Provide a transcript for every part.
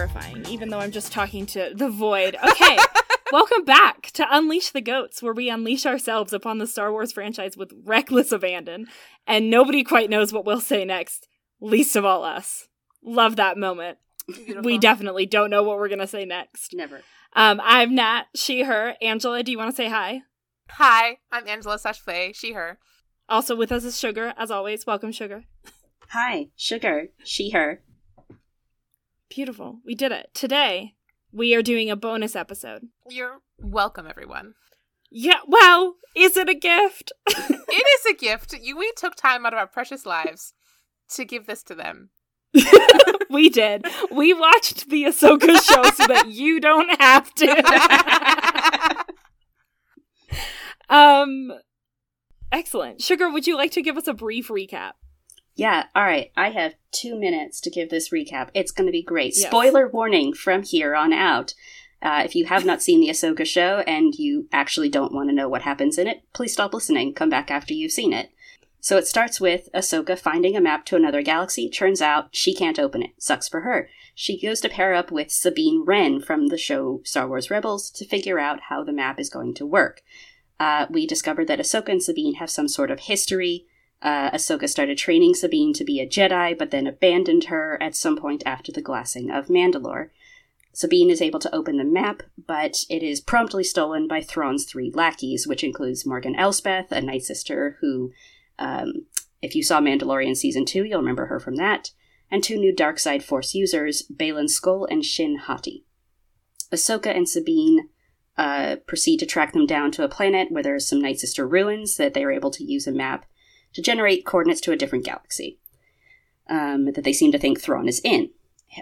terrifying, even though I'm just talking to the void. Okay. Welcome back to Unleash the Goats, where we unleash ourselves upon the Star Wars franchise with reckless abandon, and nobody quite knows what we'll say next, least of all us. Love that moment. Beautiful. We definitely don't know what we're going to say next. Never. Um, I'm Nat, she, her. Angela, do you want to say hi? Hi, I'm Angela Sashplay, she, her. Also with us is Sugar, as always. Welcome, Sugar. Hi, sugar, she, her. Beautiful. We did it. Today, we are doing a bonus episode. You're welcome, everyone. Yeah, well, is it a gift? It is a gift. You we took time out of our precious lives to give this to them. we did. We watched the Ahsoka show so that you don't have to. um, excellent. Sugar, would you like to give us a brief recap? Yeah, all right. I have two minutes to give this recap. It's going to be great. Yes. Spoiler warning from here on out. Uh, if you have not seen the Ahsoka show and you actually don't want to know what happens in it, please stop listening. Come back after you've seen it. So it starts with Ahsoka finding a map to another galaxy. Turns out she can't open it. Sucks for her. She goes to pair up with Sabine Wren from the show Star Wars Rebels to figure out how the map is going to work. Uh, we discover that Ahsoka and Sabine have some sort of history. Uh, Ahsoka started training Sabine to be a Jedi, but then abandoned her at some point after the glassing of Mandalore. Sabine is able to open the map, but it is promptly stolen by Thrawn's three lackeys, which includes Morgan Elspeth, a Night Sister who, um, if you saw Mandalorian Season 2, you'll remember her from that, and two new dark side Force users, Baylan Skoll and Shin Hati. Ahsoka and Sabine uh, proceed to track them down to a planet where there's some Night Sister ruins that they are able to use a map to generate coordinates to a different galaxy um, that they seem to think Thrawn is in.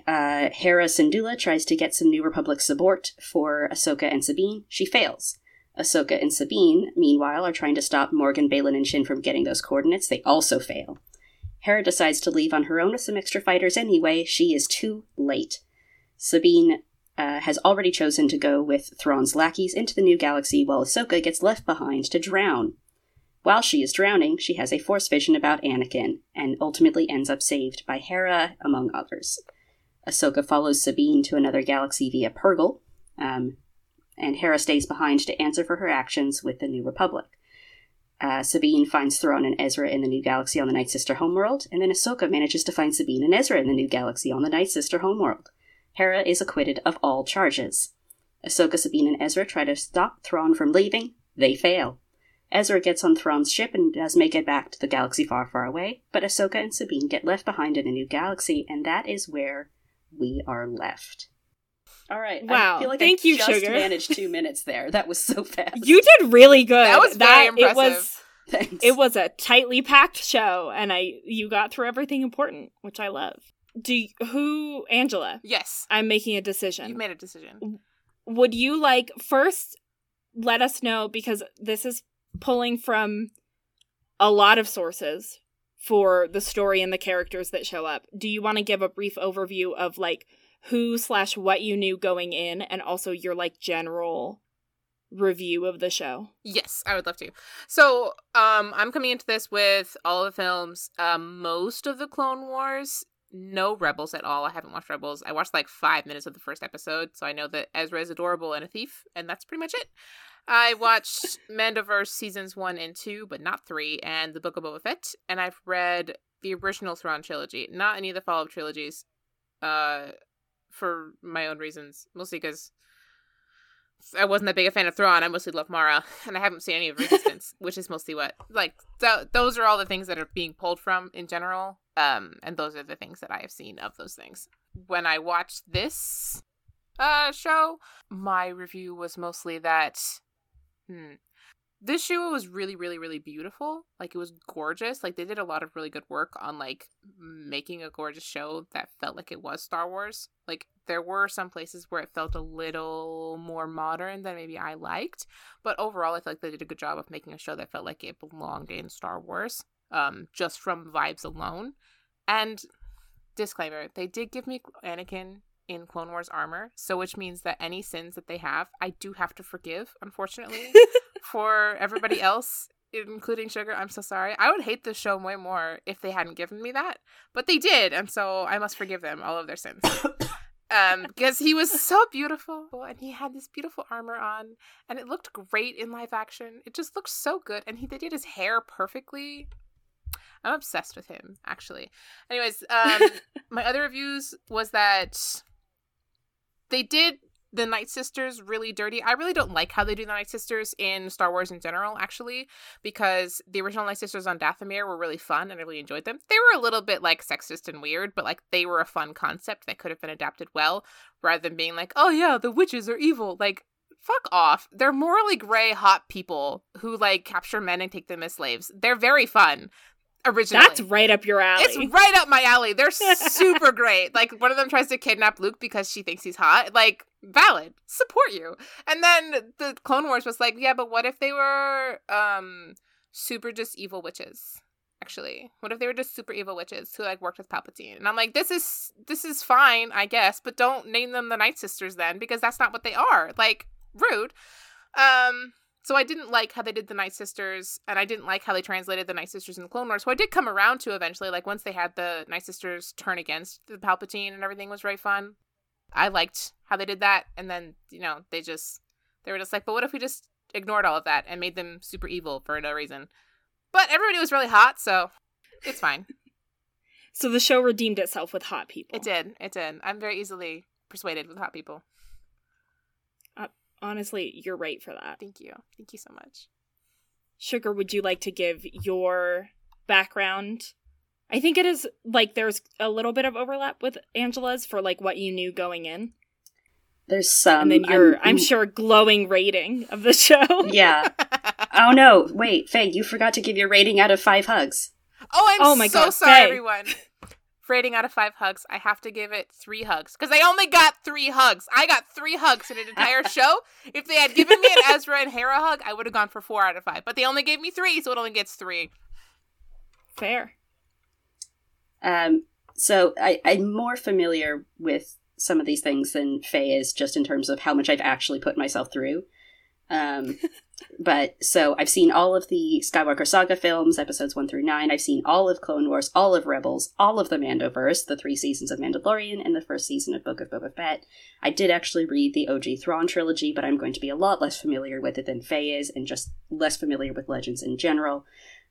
Uh, Hera Syndulla tries to get some New Republic support for Ahsoka and Sabine. She fails. Ahsoka and Sabine, meanwhile, are trying to stop Morgan, Baylan, and Shin from getting those coordinates. They also fail. Hera decides to leave on her own with some extra fighters anyway. She is too late. Sabine uh, has already chosen to go with Thrawn's lackeys into the new galaxy, while Ahsoka gets left behind to drown. While she is drowning, she has a force vision about Anakin, and ultimately ends up saved by Hera, among others. Ahsoka follows Sabine to another galaxy via Purrgil, um, and Hera stays behind to answer for her actions with the New Republic. Uh, Sabine finds Thrawn and Ezra in the new galaxy on the Night Sister homeworld, and then Ahsoka manages to find Sabine and Ezra in the new galaxy on the Night Sister homeworld. Hera is acquitted of all charges. Ahsoka, Sabine, and Ezra try to stop Thrawn from leaving. They fail. Ezra gets on Thrawn's ship and does make it back to the galaxy far, far away, but Ahsoka and Sabine get left behind in a new galaxy, and that is where we are left. All right. Wow. I feel like Thank I you, just Sugar. managed two minutes there. That was so fast. You did really good. That was very It was impressive. Thanks. it was a tightly packed show, and I you got through everything important, which I love. Do you, who Angela? Yes, I'm making a decision. you've made a decision. would you like first let us know because this is pulling from a lot of sources for the story and the characters that show up do you want to give a brief overview of like who slash what you knew going in and also your like general review of the show Yes, I would love to. So, um, I'm coming into this with all the films, um, most of the Clone Wars, no Rebels at all. I haven't watched Rebels. I watched like five minutes of the first episode, so I know that Ezra is adorable and a thief, and that's pretty much it. I watched Mandoverse seasons one and two, but not three, and the Book of Boba Fett, and I've read the original Thrawn trilogy, not any of the follow-up trilogies, uh, for my own reasons, mostly because I wasn't that big a fan of Thrawn. I mostly love Mara, and I haven't seen any of Resistance, which is mostly what like th- those are all the things that are being pulled from in general. Um, and those are the things that I have seen of those things. When I watched this uh show, my review was mostly that hmm, this show was really, really, really beautiful. Like it was gorgeous. Like they did a lot of really good work on like making a gorgeous show that felt like it was Star Wars. Like there were some places where it felt a little more modern than maybe I liked, but overall I feel like they did a good job of making a show that felt like it belonged in Star Wars. Um, just from vibes alone. And disclaimer, they did give me Anakin in Clone Wars armor, so which means that any sins that they have, I do have to forgive, unfortunately. For everybody else, including Sugar, I'm so sorry. I would hate this show way more if they hadn't given me that, but they did, and so I must forgive them all of their sins. um, because he was so beautiful and he had this beautiful armor on, and it looked great in live action. It just looked so good, and he they did his hair perfectly. I'm obsessed with him, actually. Anyways, um, my other reviews was that they did the Night Sisters really dirty. I really don't like how they do the Night Sisters in Star Wars in general, actually, because the original Night Sisters on Dathomir were really fun and I really enjoyed them. They were a little bit like sexist and weird, but like they were a fun concept that could have been adapted well, rather than being like, oh yeah, the witches are evil. Like, fuck off. They're morally gray, hot people who like capture men and take them as slaves. They're very fun originally. That's right up your alley. It's right up my alley. They're super great. Like one of them tries to kidnap Luke because she thinks he's hot. Like valid. Support you. And then the Clone Wars was like, yeah, but what if they were um super just evil witches? Actually, what if they were just super evil witches who like worked with Palpatine? And I'm like, this is this is fine, I guess, but don't name them the Night Sisters then because that's not what they are. Like rude. Um so I didn't like how they did the Night Sisters, and I didn't like how they translated the Night Sisters in the Clone Wars. So I did come around to eventually, like once they had the Night Sisters turn against the Palpatine and everything was very fun. I liked how they did that, and then you know they just they were just like, but what if we just ignored all of that and made them super evil for no reason? But everybody was really hot, so it's fine. so the show redeemed itself with hot people. It did. It did. I'm very easily persuaded with hot people honestly, you're right for that. Thank you. Thank you so much. Sugar, would you like to give your background? I think it is like there's a little bit of overlap with Angela's for like what you knew going in. There's some. And then um, your, I'm, I'm sure, glowing rating of the show. Yeah. oh no! Wait, Faye, you forgot to give your rating out of five hugs. Oh, I'm oh my so God, sorry, Faye. everyone rating out of five hugs, I have to give it three hugs because I only got three hugs. I got three hugs in an entire show. If they had given me an Ezra and Hera hug, I would have gone for four out of five. But they only gave me three, so it only gets three. Fair. Um. So I, I'm more familiar with some of these things than Faye is, just in terms of how much I've actually put myself through. Um, but so I've seen all of the Skywalker Saga films, episodes one through nine. I've seen all of Clone Wars, all of Rebels, all of the Mandoverse, the three seasons of Mandalorian, and the first season of Book of Boba Fett. I did actually read the OG Thrawn trilogy, but I'm going to be a lot less familiar with it than Faye is, and just less familiar with Legends in general.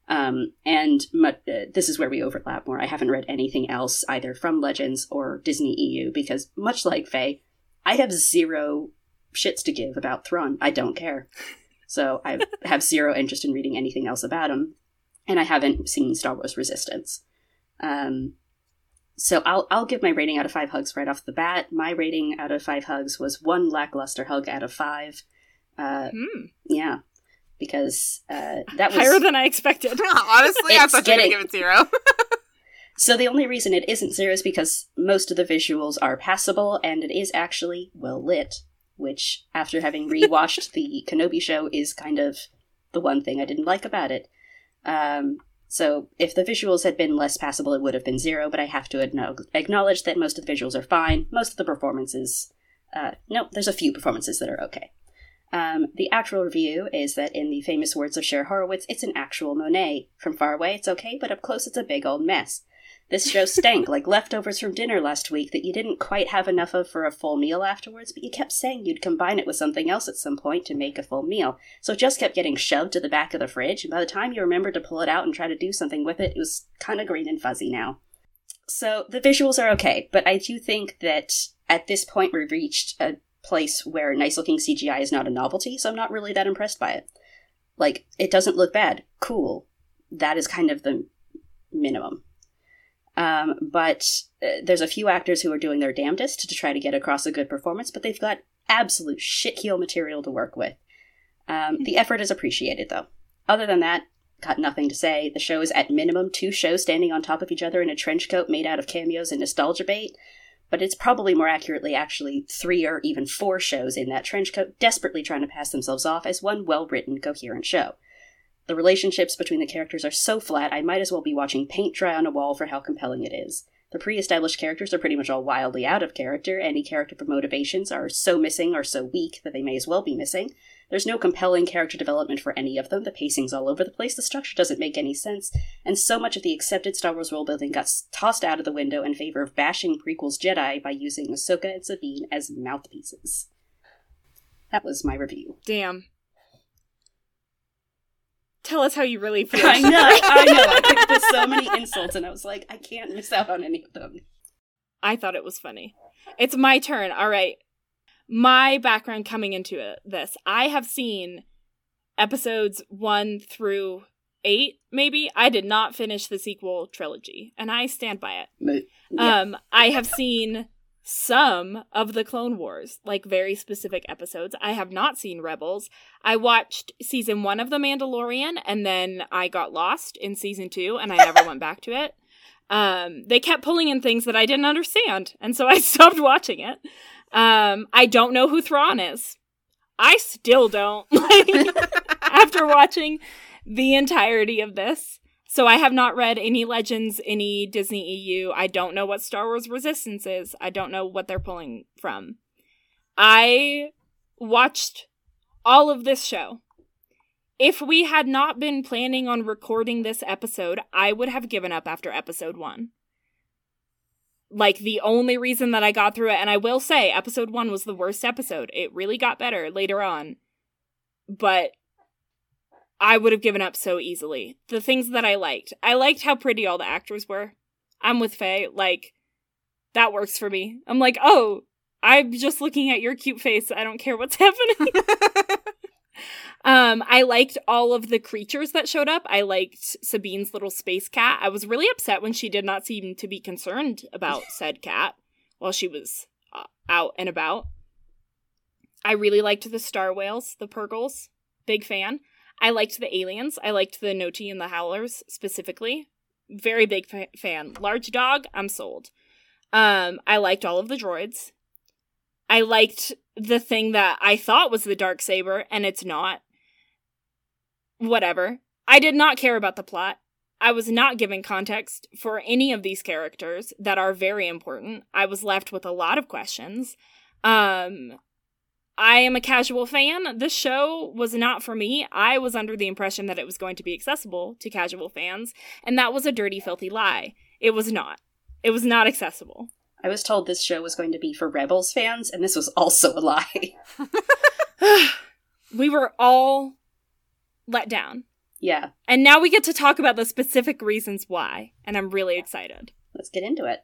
Um, and uh, this is where we overlap more. I haven't read anything else either from Legends or Disney EU because, much like Faye, I have zero shits to give about Thrawn. I don't care. So I have zero interest in reading anything else about him, and I haven't seen Star Wars Resistance. Um, so I'll I'll give my rating out of five hugs right off the bat. My rating out of five hugs was one lackluster hug out of five. Uh, hmm. Yeah, because uh, that was higher than I expected. Honestly, I thought you were going to give it zero. so the only reason it isn't zero is because most of the visuals are passable, and it is actually well lit which, after having rewatched the Kenobi show, is kind of the one thing I didn't like about it. Um, so if the visuals had been less passable, it would have been zero, but I have to acknowledge that most of the visuals are fine. Most of the performances, uh, no, there's a few performances that are okay. Um, the actual review is that, in the famous words of Cher Horowitz, it's an actual Monet. From far away, it's okay, but up close, it's a big old mess. This show stank like leftovers from dinner last week that you didn't quite have enough of for a full meal afterwards, but you kept saying you'd combine it with something else at some point to make a full meal. So it just kept getting shoved to the back of the fridge, and by the time you remembered to pull it out and try to do something with it, it was kind of green and fuzzy now. So the visuals are okay, but I do think that at this point we've reached a place where nice looking CGI is not a novelty, so I'm not really that impressed by it. Like, it doesn't look bad. Cool. That is kind of the minimum. Um, but uh, there's a few actors who are doing their damnedest to try to get across a good performance, but they've got absolute shitheel material to work with. Um, the effort is appreciated, though. Other than that, got nothing to say. The show is at minimum two shows standing on top of each other in a trench coat made out of cameos and nostalgia bait, but it's probably more accurately actually three or even four shows in that trench coat desperately trying to pass themselves off as one well written, coherent show. The relationships between the characters are so flat, I might as well be watching paint dry on a wall for how compelling it is. The pre established characters are pretty much all wildly out of character. Any character motivations are so missing or so weak that they may as well be missing. There's no compelling character development for any of them. The pacing's all over the place. The structure doesn't make any sense. And so much of the accepted Star Wars world building got tossed out of the window in favor of bashing prequels Jedi by using Ahsoka and Sabine as mouthpieces. That was my review. Damn. Tell us how you really feel. I know, I know. I picked up so many insults, and I was like, I can't miss out on any of them. I thought it was funny. It's my turn. All right. My background coming into it, this I have seen episodes one through eight, maybe. I did not finish the sequel trilogy, and I stand by it. Yeah. Um, I have seen some of the Clone Wars, like very specific episodes. I have not seen Rebels. I watched season one of The Mandalorian, and then I got lost in season two, and I never went back to it. Um, they kept pulling in things that I didn't understand, and so I stopped watching it. Um, I don't know who Thrawn is. I still don't. after watching the entirety of this. So I have not read any Legends, any Disney EU. I don't know what Star Wars Resistance is. I don't know what they're pulling from. I watched all of this show. If we had not been planning on recording this episode, I would have given up after episode 1. Like the only reason that I got through it and I will say episode 1 was the worst episode. It really got better later on. But I would have given up so easily. The things that I liked. I liked how pretty all the actors were. I'm with Faye. Like, that works for me. I'm like, oh, I'm just looking at your cute face. I don't care what's happening. um, I liked all of the creatures that showed up. I liked Sabine's little space cat. I was really upset when she did not seem to be concerned about said cat while she was uh, out and about. I really liked the star whales, the Purrgils. Big fan. I liked the aliens. I liked the Noti and the Howlers specifically. Very big fa- fan. Large dog, I'm sold. Um, I liked all of the droids. I liked the thing that I thought was the dark saber, and it's not. Whatever. I did not care about the plot. I was not given context for any of these characters that are very important. I was left with a lot of questions. Um, I am a casual fan. This show was not for me. I was under the impression that it was going to be accessible to casual fans, and that was a dirty, filthy lie. It was not. It was not accessible. I was told this show was going to be for Rebels fans, and this was also a lie. we were all let down. Yeah. And now we get to talk about the specific reasons why, and I'm really excited. Let's get into it.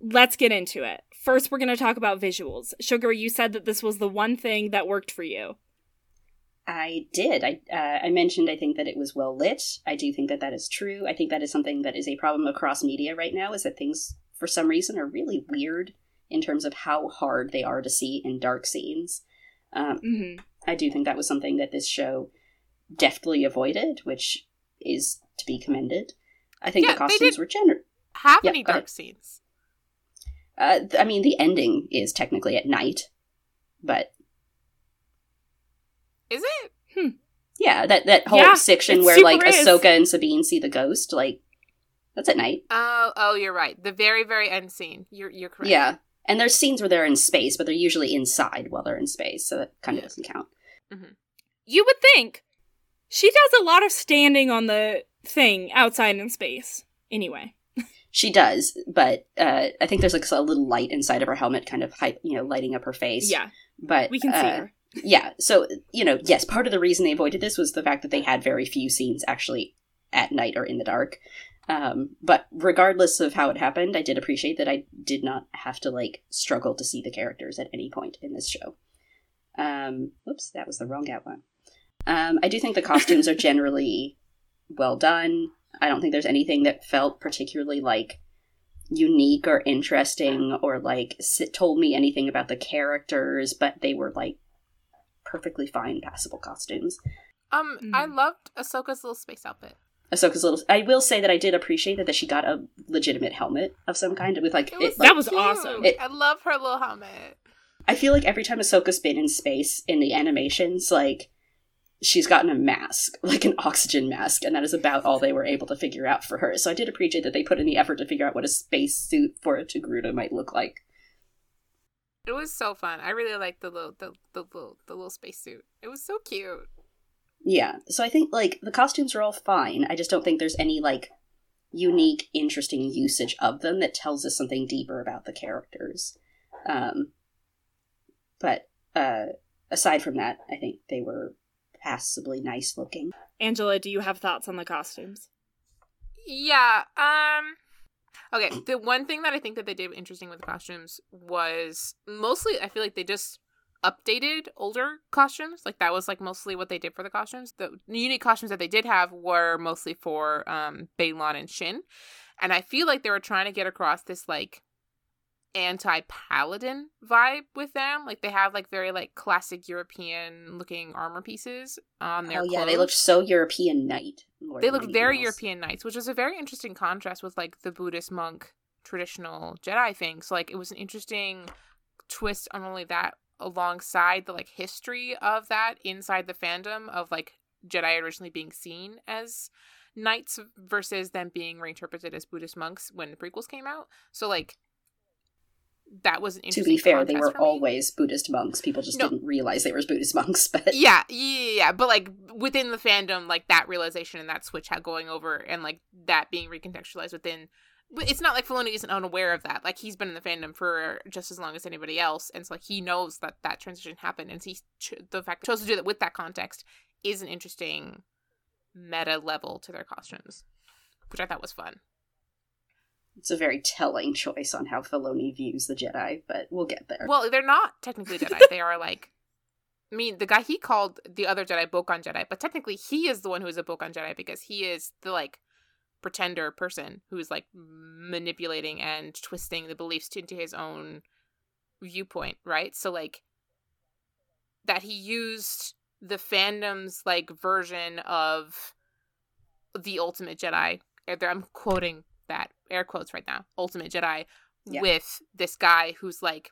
Let's get into it. First, we're going to talk about visuals. Sugar, you said that this was the one thing that worked for you. I did. I uh, I mentioned I think that it was well lit. I do think that that is true. I think that is something that is a problem across media right now. Is that things for some reason are really weird in terms of how hard they are to see in dark scenes. Um, mm-hmm. I do think that was something that this show deftly avoided, which is to be commended. I think Yeah, the costumes were generous. Have Yeah, any dark ahead. scenes? Uh, th- I mean, the ending is technically at night, but Is it? yeah, that that whole Yeah, section where like is. Ahsoka and Sabine see the ghost, like that's at night. Oh, oh, you're right. The very, very end scene. You're, you're correct. Yeah, and there's scenes where they're in space, but they're usually inside while they're in space, so that kind of Yeah. doesn't count. You would think she does a lot of standing on the thing outside in space. Anyway. She does, but uh, I think there's like a little light inside of her helmet, kind of you know lighting up her face. Yeah, but we can see uh, her. yeah so you know yes part of the reason they avoided this was the fact that they had very few scenes actually at night or in the dark. Um, but regardless of how it happened i did appreciate that i did not have to like struggle to see the characters at any point in this show. Um, whoops that was the wrong outline. Um, i do think the costumes are generally well done i don't think there's anything that felt particularly like unique or interesting or like told me anything about the characters but they were like perfectly fine passable costumes Um, I Mhm. loved Ahsoka's little space outfit. ahsoka's little i will say that i did appreciate that, that she got a legitimate helmet of some kind with like, It it, was like That was cute. awesome. It- I love her little helmet. i feel like every time ahsoka's been in space in the animations like she's gotten a mask like an oxygen mask and that is about all they were able to figure out for her so i did appreciate that they put in the effort to figure out what a space suit for a togruta might look like It was so fun. I really liked the little the, the little the little spacesuit. It was so cute. Yeah. So I think like the costumes are all fine. I just don't think there's any like unique, interesting usage of them that tells us something deeper about the characters. Um, but uh, aside from that, I think they were passably nice looking. Angela, do you have thoughts on the costumes? Yeah. Um Okay, the one thing that I think that they did interesting with the costumes was mostly I feel like they just updated older costumes. Like that was like mostly what they did for the costumes. The unique costumes that they did have were mostly for um Baylan and Shin. And I feel like they were trying to get across this like anti paladin vibe with them. Like they have like very like classic European looking armor pieces on their. Oh yeah, clothes. they looked so European knight. They looked very else. European knights, which is a very interesting contrast with like the Buddhist monk traditional Jedi thing. So like it was an interesting twist on only that alongside the like history of that inside the fandom of like Jedi originally being seen as knights versus them being reinterpreted as Buddhist monks when the prequels came out. So like that was to be fair they were always buddhist monks people just no. didn't realize they were buddhist monks but yeah, yeah yeah but like within the fandom like that realization and that switch had going over and like that being recontextualized within it's not like Filoni isn't unaware of that. Like he's been in the fandom for just as long as anybody else, and so like he knows that that transition happened, and he ch- the fact chose to do that with that context is an interesting meta level to their costumes, which I thought was fun. It's a very telling choice on how Filoni views the Jedi, but we'll get there. Well, they're not technically Jedi. they are like I mean, the guy he called the other Jedi Bokken Jedi, but technically he is the one who is a Bokken Jedi because he is the like pretender person who's like manipulating and twisting the beliefs into his own viewpoint, right? So like that he used the fandom's like version of the ultimate Jedi. I'm quoting that air quotes right now, Ultimate Jedi, yeah. with this guy who's like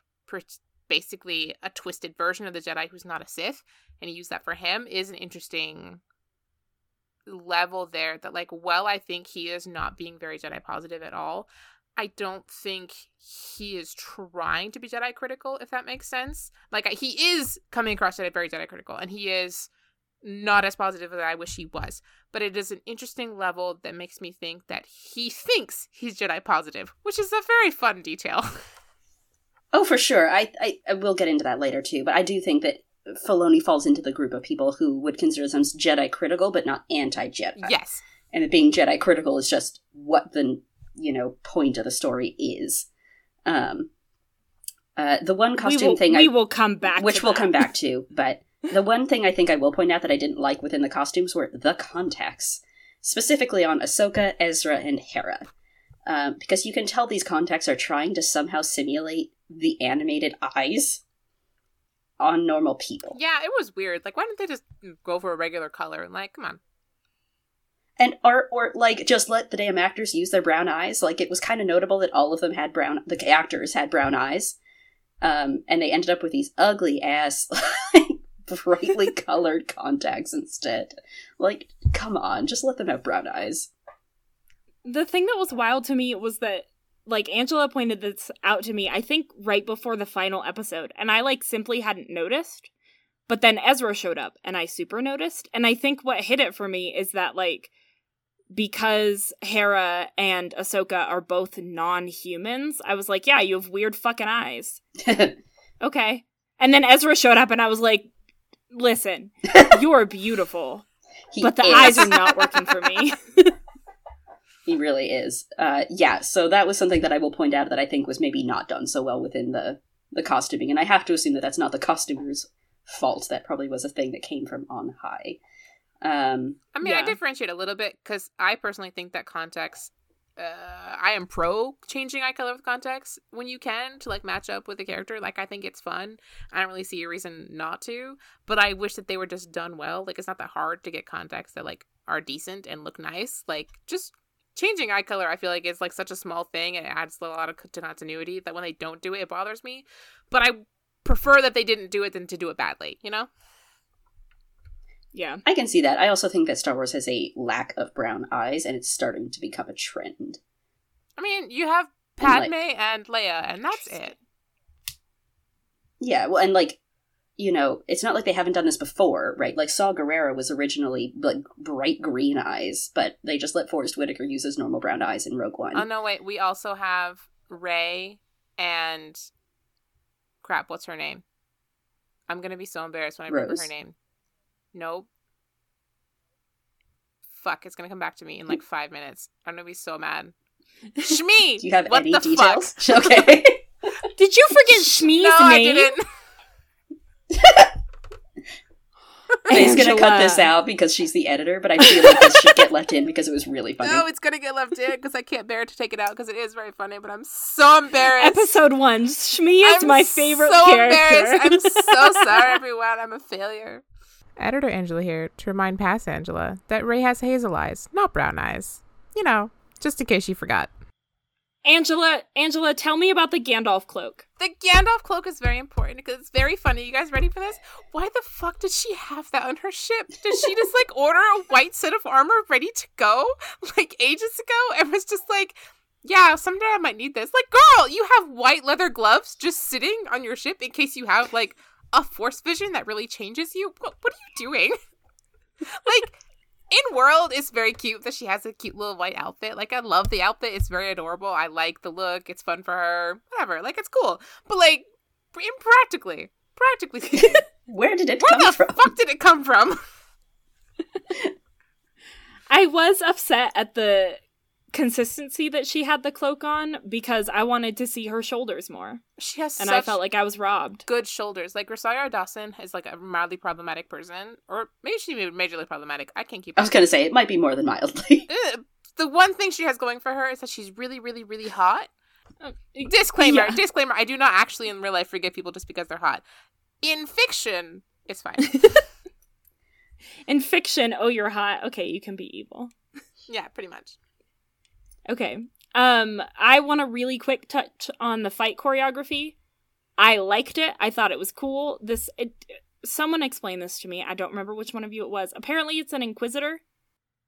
basically a twisted version of the Jedi who's not a Sith, and he used that for him is an interesting level there that like well I think he is not being very Jedi positive at all. I don't think he is trying to be Jedi critical, if that makes sense. Like he is coming across Jedi very Jedi critical, and he is not as positive as I wish he was. But it is an interesting level that makes me think that he thinks he's Jedi positive, which is a very fun detail. Oh, for sure. I, I, I will get into that later too, but I do think that Filoni falls into the group of people who would consider themselves Jedi critical, but not anti Jedi. Yes. And that being Jedi critical is just what the you know point of the story is. Um, uh, the one costume we will, thing we I, will come back, which we'll come back to, but the one thing I think I will point out that I didn't like within the costumes were the contacts, specifically on Ahsoka, Ezra, and Hera. Um, because you can tell these contacts are trying to somehow simulate the animated eyes on normal people. Yeah, it was weird. Like, why didn't they just go for a regular color? And like, come on. And or or like just let the damn actors use their brown eyes. Like it was kind of notable that all of them had brown. The actors had brown eyes, um, and they ended up with these ugly ass brightly colored contacts instead. Like, come on, just let them have brown eyes. The thing that was wild to me was that like Angela pointed this out to me, I think right before the final episode, and I like simply hadn't noticed. But then Ezra showed up and I super noticed. And I think what hit it for me is that like because Hera and Ahsoka are both non-humans, I was like, yeah, you have weird fucking eyes. okay. And then Ezra showed up and I was like, listen, you're beautiful. He but the is. eyes are not working for me. he really is. Uh, yeah, so that was something that I will point out that I think was maybe not done so well within the the costuming, and I have to assume that that's not the costumer's fault. That probably was a thing that came from on high. Um, I mean, yeah. I differentiate a little bit because I personally think that context uh, I am pro changing eye color with context when you can to like match up with the character. Like I think it's fun. I don't really see a reason not to, but I wish that they were just done well. Like it's not that hard to get contacts that like are decent and look nice. Like just changing eye color, I feel like is like such a small thing and it adds a lot of to continuity that when they don't do it, it bothers me. But I prefer that they didn't do it than to do it badly. You know. Yeah. I can see that. I also think that Star Wars has a lack of brown eyes and it's starting to become a trend. I mean, you have Padme and, like, and Leia, and that's it. Yeah, well, and like, you know, it's not like they haven't done this before, right? Like Saw Gerrera was originally like bright green eyes, but they just let Forest Whitaker use his normal brown eyes in Rogue One. Oh no, wait. We also have Rey and crap. What's her name? I'm gonna be so embarrassed when I remember her name. Nope. Fuck! It's gonna come back to me in like five minutes. I'm gonna be so mad. Shmi. Do you have what any the details? Fuck? Okay. Did you forget Shmi's no, I name? didn't. Dave's gonna cut this out because she's the editor, but I feel like this should get left in because it was really funny. No, it's gonna get left in because I can't bear to take it out because it is very funny. But I'm so embarrassed. Episode one. Shmi is I'm my favorite so character. embarrassed. I'm so sorry, everyone. I'm a failure. Editor Angela here to remind past Angela that Rey has hazel eyes, not brown eyes. You know, just in case you forgot. Angela, Angela, tell me about the Gandalf cloak. The Gandalf cloak is very important because it's very funny. You guys ready for this? Why the fuck did she have that on her ship? Did she just like order a white set of armor ready to go like ages ago and was just like, yeah, someday I might need this. Like, girl, you have white leather gloves just sitting on your ship in case you have like a force vision that really changes you. What, what are you doing? like, in world, it's very cute that she has a cute little white outfit. Like, I love the outfit. It's very adorable. I like the look. It's fun for her. Whatever. Like, it's cool. But like, in practically, practically speaking, Where did it where come the from? fuck did it come from? I was upset at the consistency that she had the cloak on because I wanted to see her shoulders more. She has And such I felt like I was robbed. good shoulders. Like Rosario Dawson is like a mildly problematic person, or maybe she may be majorly problematic. I can't keep. I was gonna say it might be more than mildly. The one thing she has going for her is that she's really, really, really hot. Uh, Disclaimer, yeah. disclaimer. I do not actually in real life forgive people just because they're hot. In fiction, it's fine. In fiction, oh, you're hot. Okay, you can be evil. yeah, pretty much. Okay. Um, I want a really quick touch on the fight choreography. I liked it. I thought it was cool. This it someone explained this to me. I don't remember which one of you it was. Apparently it's an inquisitor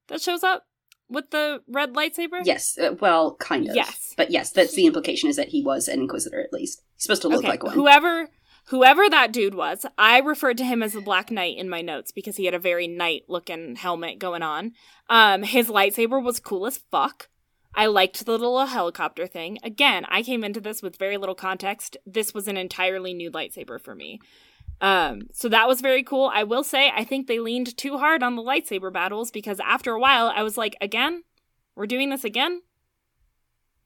that shows up with the red lightsaber. yes, uh, well, kind of. Yes. but yes, that's the implication is that he was an inquisitor at least. He's supposed to look okay. like one. Whoever whoever that dude was, I referred to him as the Black Knight in my notes because he had a very knight looking helmet going on. Um, his lightsaber was cool as fuck. I liked the little helicopter thing. Again, I came into this with very little context. This was an entirely new lightsaber for me. Um, so that was very cool. I will say, I think they leaned too hard on the lightsaber battles because after a while, I was like, again, we're doing this again.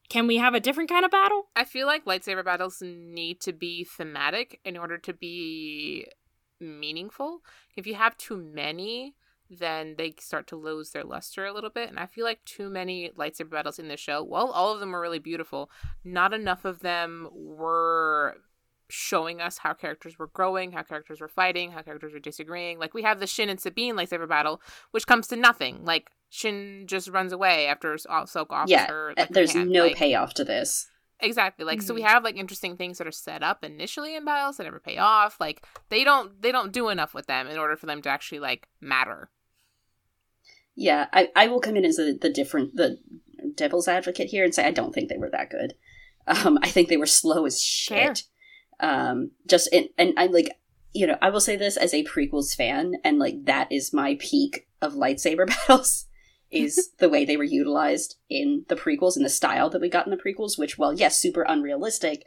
Can we have a different kind of battle? I feel like lightsaber battles need to be thematic in order to be meaningful. If you have too many, then they start to lose their luster a little bit. And I feel like too many lightsaber battles in the show, well, all of them were really beautiful. Not enough of them were showing us how characters were growing, how characters were fighting, how characters were disagreeing. Like we have the Shin and Sabine lightsaber battle, which comes to nothing. Like Shin just runs away after Ahsoka offers yeah, her. uh, Like, there's hand. no Like, payoff to this. Exactly. Like so we Mhm. have like interesting things that are set up initially in battles that never pay off. Like they don't they don't do enough with them in order for them to actually like matter. Yeah, I, I will come in as a, the different the devil's advocate here and say I don't think they were that good. Um, I think they were slow as Fair. shit. Um, just and and I'm like, you know, I will say this as a prequels fan, and like that is my peak of lightsaber battles. Is the way they were utilized in the prequels and the style that we got in the prequels, which, while yes, super unrealistic,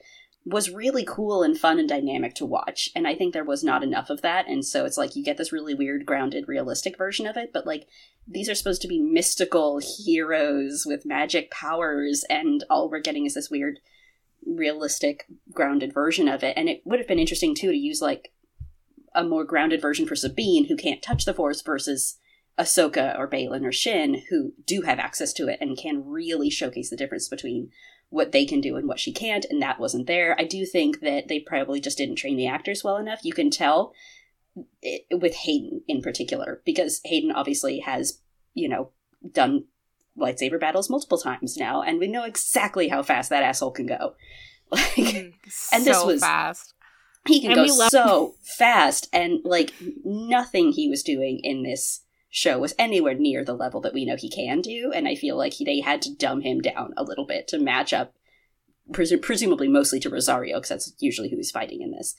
was really cool and fun and dynamic to watch. And I think there was not enough of that. And so it's like you get this really weird, grounded, realistic version of it. But like these are supposed to be mystical heroes with magic powers, and all we're getting is this weird, realistic, grounded version of it. And it would have been interesting too to use like a more grounded version for Sabine, who can't touch the Force, versus Ahsoka or Baylan or Shin, who do have access to it and can really showcase the difference between what they can do and what she can't, and that wasn't there. I do think that they probably just didn't train the actors well enough. You can tell it, with Hayden in particular, because Hayden obviously has, you know, done lightsaber battles multiple times now, and we know exactly how fast that asshole can go. Like, mm-hmm. And this so was- fast. he can And go love- so fast, and like nothing he was doing in this show was anywhere near the level that we know he can do. And I feel like he, they had to dumb him down a little bit to match up, presu- presumably mostly to Rosario, because that's usually who he's fighting in this.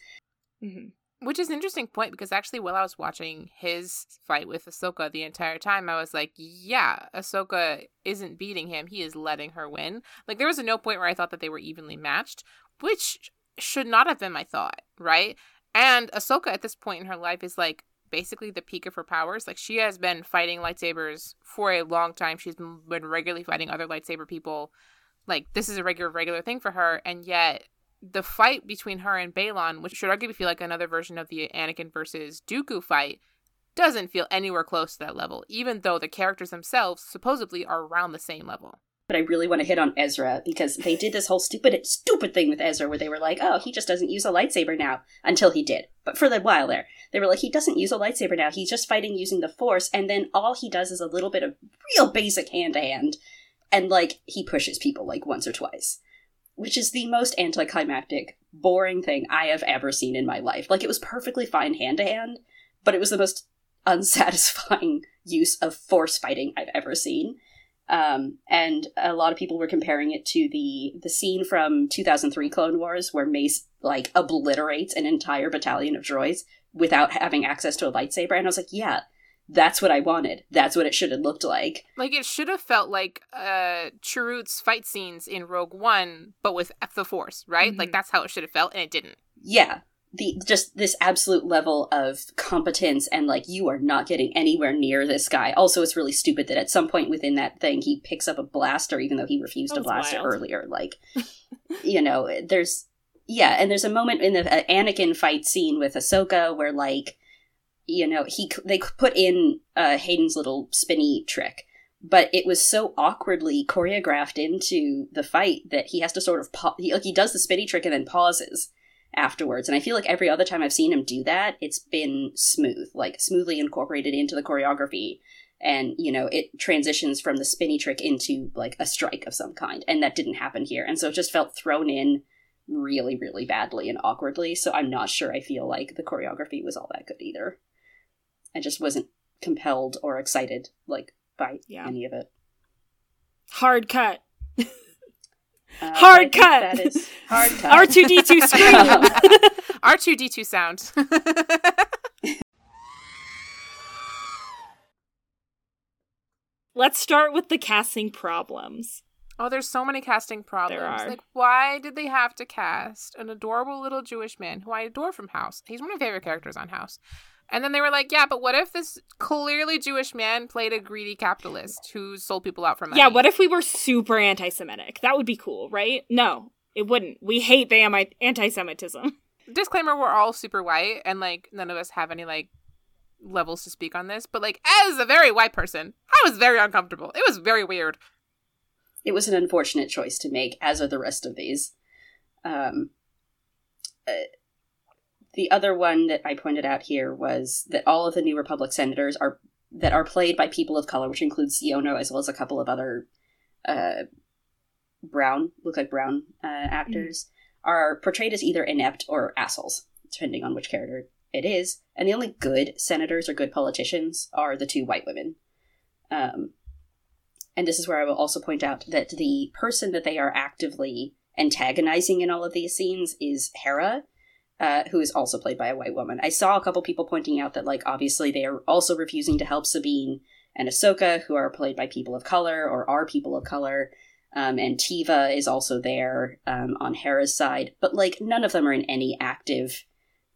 hmm Which is an interesting point because actually, while I was watching his fight with Ahsoka the entire time, I was like, yeah, Ahsoka isn't beating him. He is letting her win. Like, there was a no point where I thought that they were evenly matched, which should not have been my thought, right? And Ahsoka at this point in her life is like basically the peak of her powers. Like, she has been fighting lightsabers for a long time. She's been regularly fighting other lightsaber people. Like, this is a regular, regular thing for her. And yet, the fight between her and Baylan, which should arguably feel like another version of the Anakin versus Dooku fight, doesn't feel anywhere close to that level, even though the characters themselves supposedly are around the same level. But I really want to hit on Ezra because they did this whole stupid, stupid thing with Ezra where they were like, "Oh, he just doesn't use a lightsaber now." Until he did, but for the while there, they were like, "He doesn't use a lightsaber now. He's just fighting using the Force." And then all he does is a little bit of real basic hand to hand, and like he pushes people like once or twice which is the most anticlimactic, boring thing I have ever seen in my life. Like, it was perfectly fine hand to hand, but it was the most unsatisfying use of force fighting I've ever seen. Um, and a lot of people were comparing it to the the scene from 2003 Clone Wars where Mace like obliterates an entire battalion of droids without having access to a lightsaber. And I was like, yeah, that's what I wanted. That's what it should have looked like. Like it should have felt like uh Chirrut's fight scenes in Rogue One, but with the Force, right? Mhm. Like that's how it should have felt, and it didn't. Yeah. The just this absolute level of competence and like you are not getting anywhere near this guy. Also, it's really stupid that at some point within that thing he picks up a blaster even though he refused a blaster wild. earlier. Like, you know, there's yeah, and there's a moment in the uh, Anakin fight scene with Ahsoka where like, you know, he they put in uh, Hayden's little spinny trick, but it was so awkwardly choreographed into the fight that he has to sort of pa- he, like he does the spinny trick and then pauses afterwards. And I feel like every other time I've seen him do that, it's been smooth, like smoothly incorporated into the choreography. And, you know, it transitions from the spinny trick into like a strike of some kind. And that didn't happen here. And so it just felt thrown in really, really badly and awkwardly. So I'm not sure I feel like the choreography was all that good either. I just wasn't compelled or excited, like, by Yeah. any of it. Hard cut. Uh, Hard cut. That is hard cut. R two D two scream. R two D two sound. Let's start with the casting problems. oh, there's so many casting problems. are. Like, why did they have to cast an adorable little Jewish man who I adore from House? He's one of my favorite characters on House. And then they were like, yeah, but what if this clearly Jewish man played a greedy capitalist who sold people out for money? Yeah, what if we were super anti-Semitic? That would be cool, right? No, it wouldn't. We hate the anti-Semitism. disclaimer we're all super white and like none of us have any like levels to speak on this but like as a very white person i was very uncomfortable it was very weird it was an unfortunate choice to make, as are the rest of these. Um, uh, the other one that I pointed out here was that all of the New Republic senators are that are played by people of color, which includes Xiono as well as a couple of other uh, brown, look like brown uh, actors, are portrayed as either inept or assholes, depending on which character it is. And the only good senators or good politicians are the two white women. Um, and this is where I will also point out that the person that they are actively antagonizing in all of these scenes is Hera, uh, who is also played by a white woman. I saw a couple people pointing out that, like, obviously they are also refusing to help Sabine and Ahsoka, who are played by people of color or are people of color. Um, and Teva is also there um, on Hera's side, but like none of them are in any active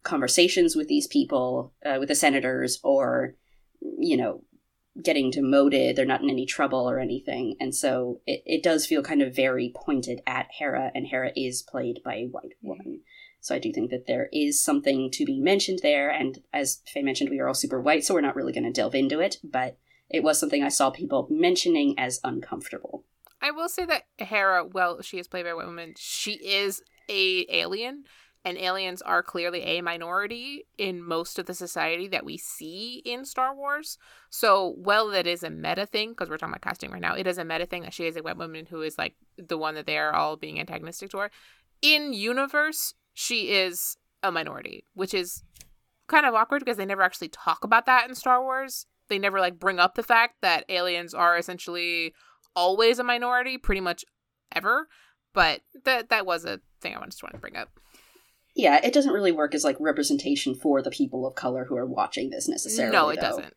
conversations with these people, uh, with the senators, or you know, getting demoted. They're not in any trouble or anything, and so it, it does feel kind of very pointed at Hera, and Hera is played by a white woman. So I do think that there is something to be mentioned there, and as Faye mentioned, we are all super white, so we're not really going to delve into it, but it was something I saw people mentioning as uncomfortable. i will say that hera well she is played by a white woman she is a alien and aliens are clearly a minority in most of the society that we see in Star Wars. So, well, that is a meta thing because we're talking about casting right now. It is a meta thing that she is a white woman who is like the one that they are all being antagonistic toward. In universe, she is a minority, which is kind of awkward because they never actually talk about that in Star Wars. They never like bring up the fact that aliens are essentially always a minority, pretty much ever. But that that was a thing I just wanted to bring up. Yeah, it doesn't really work as like representation for the people of color who are watching this necessarily. No, it though. doesn't.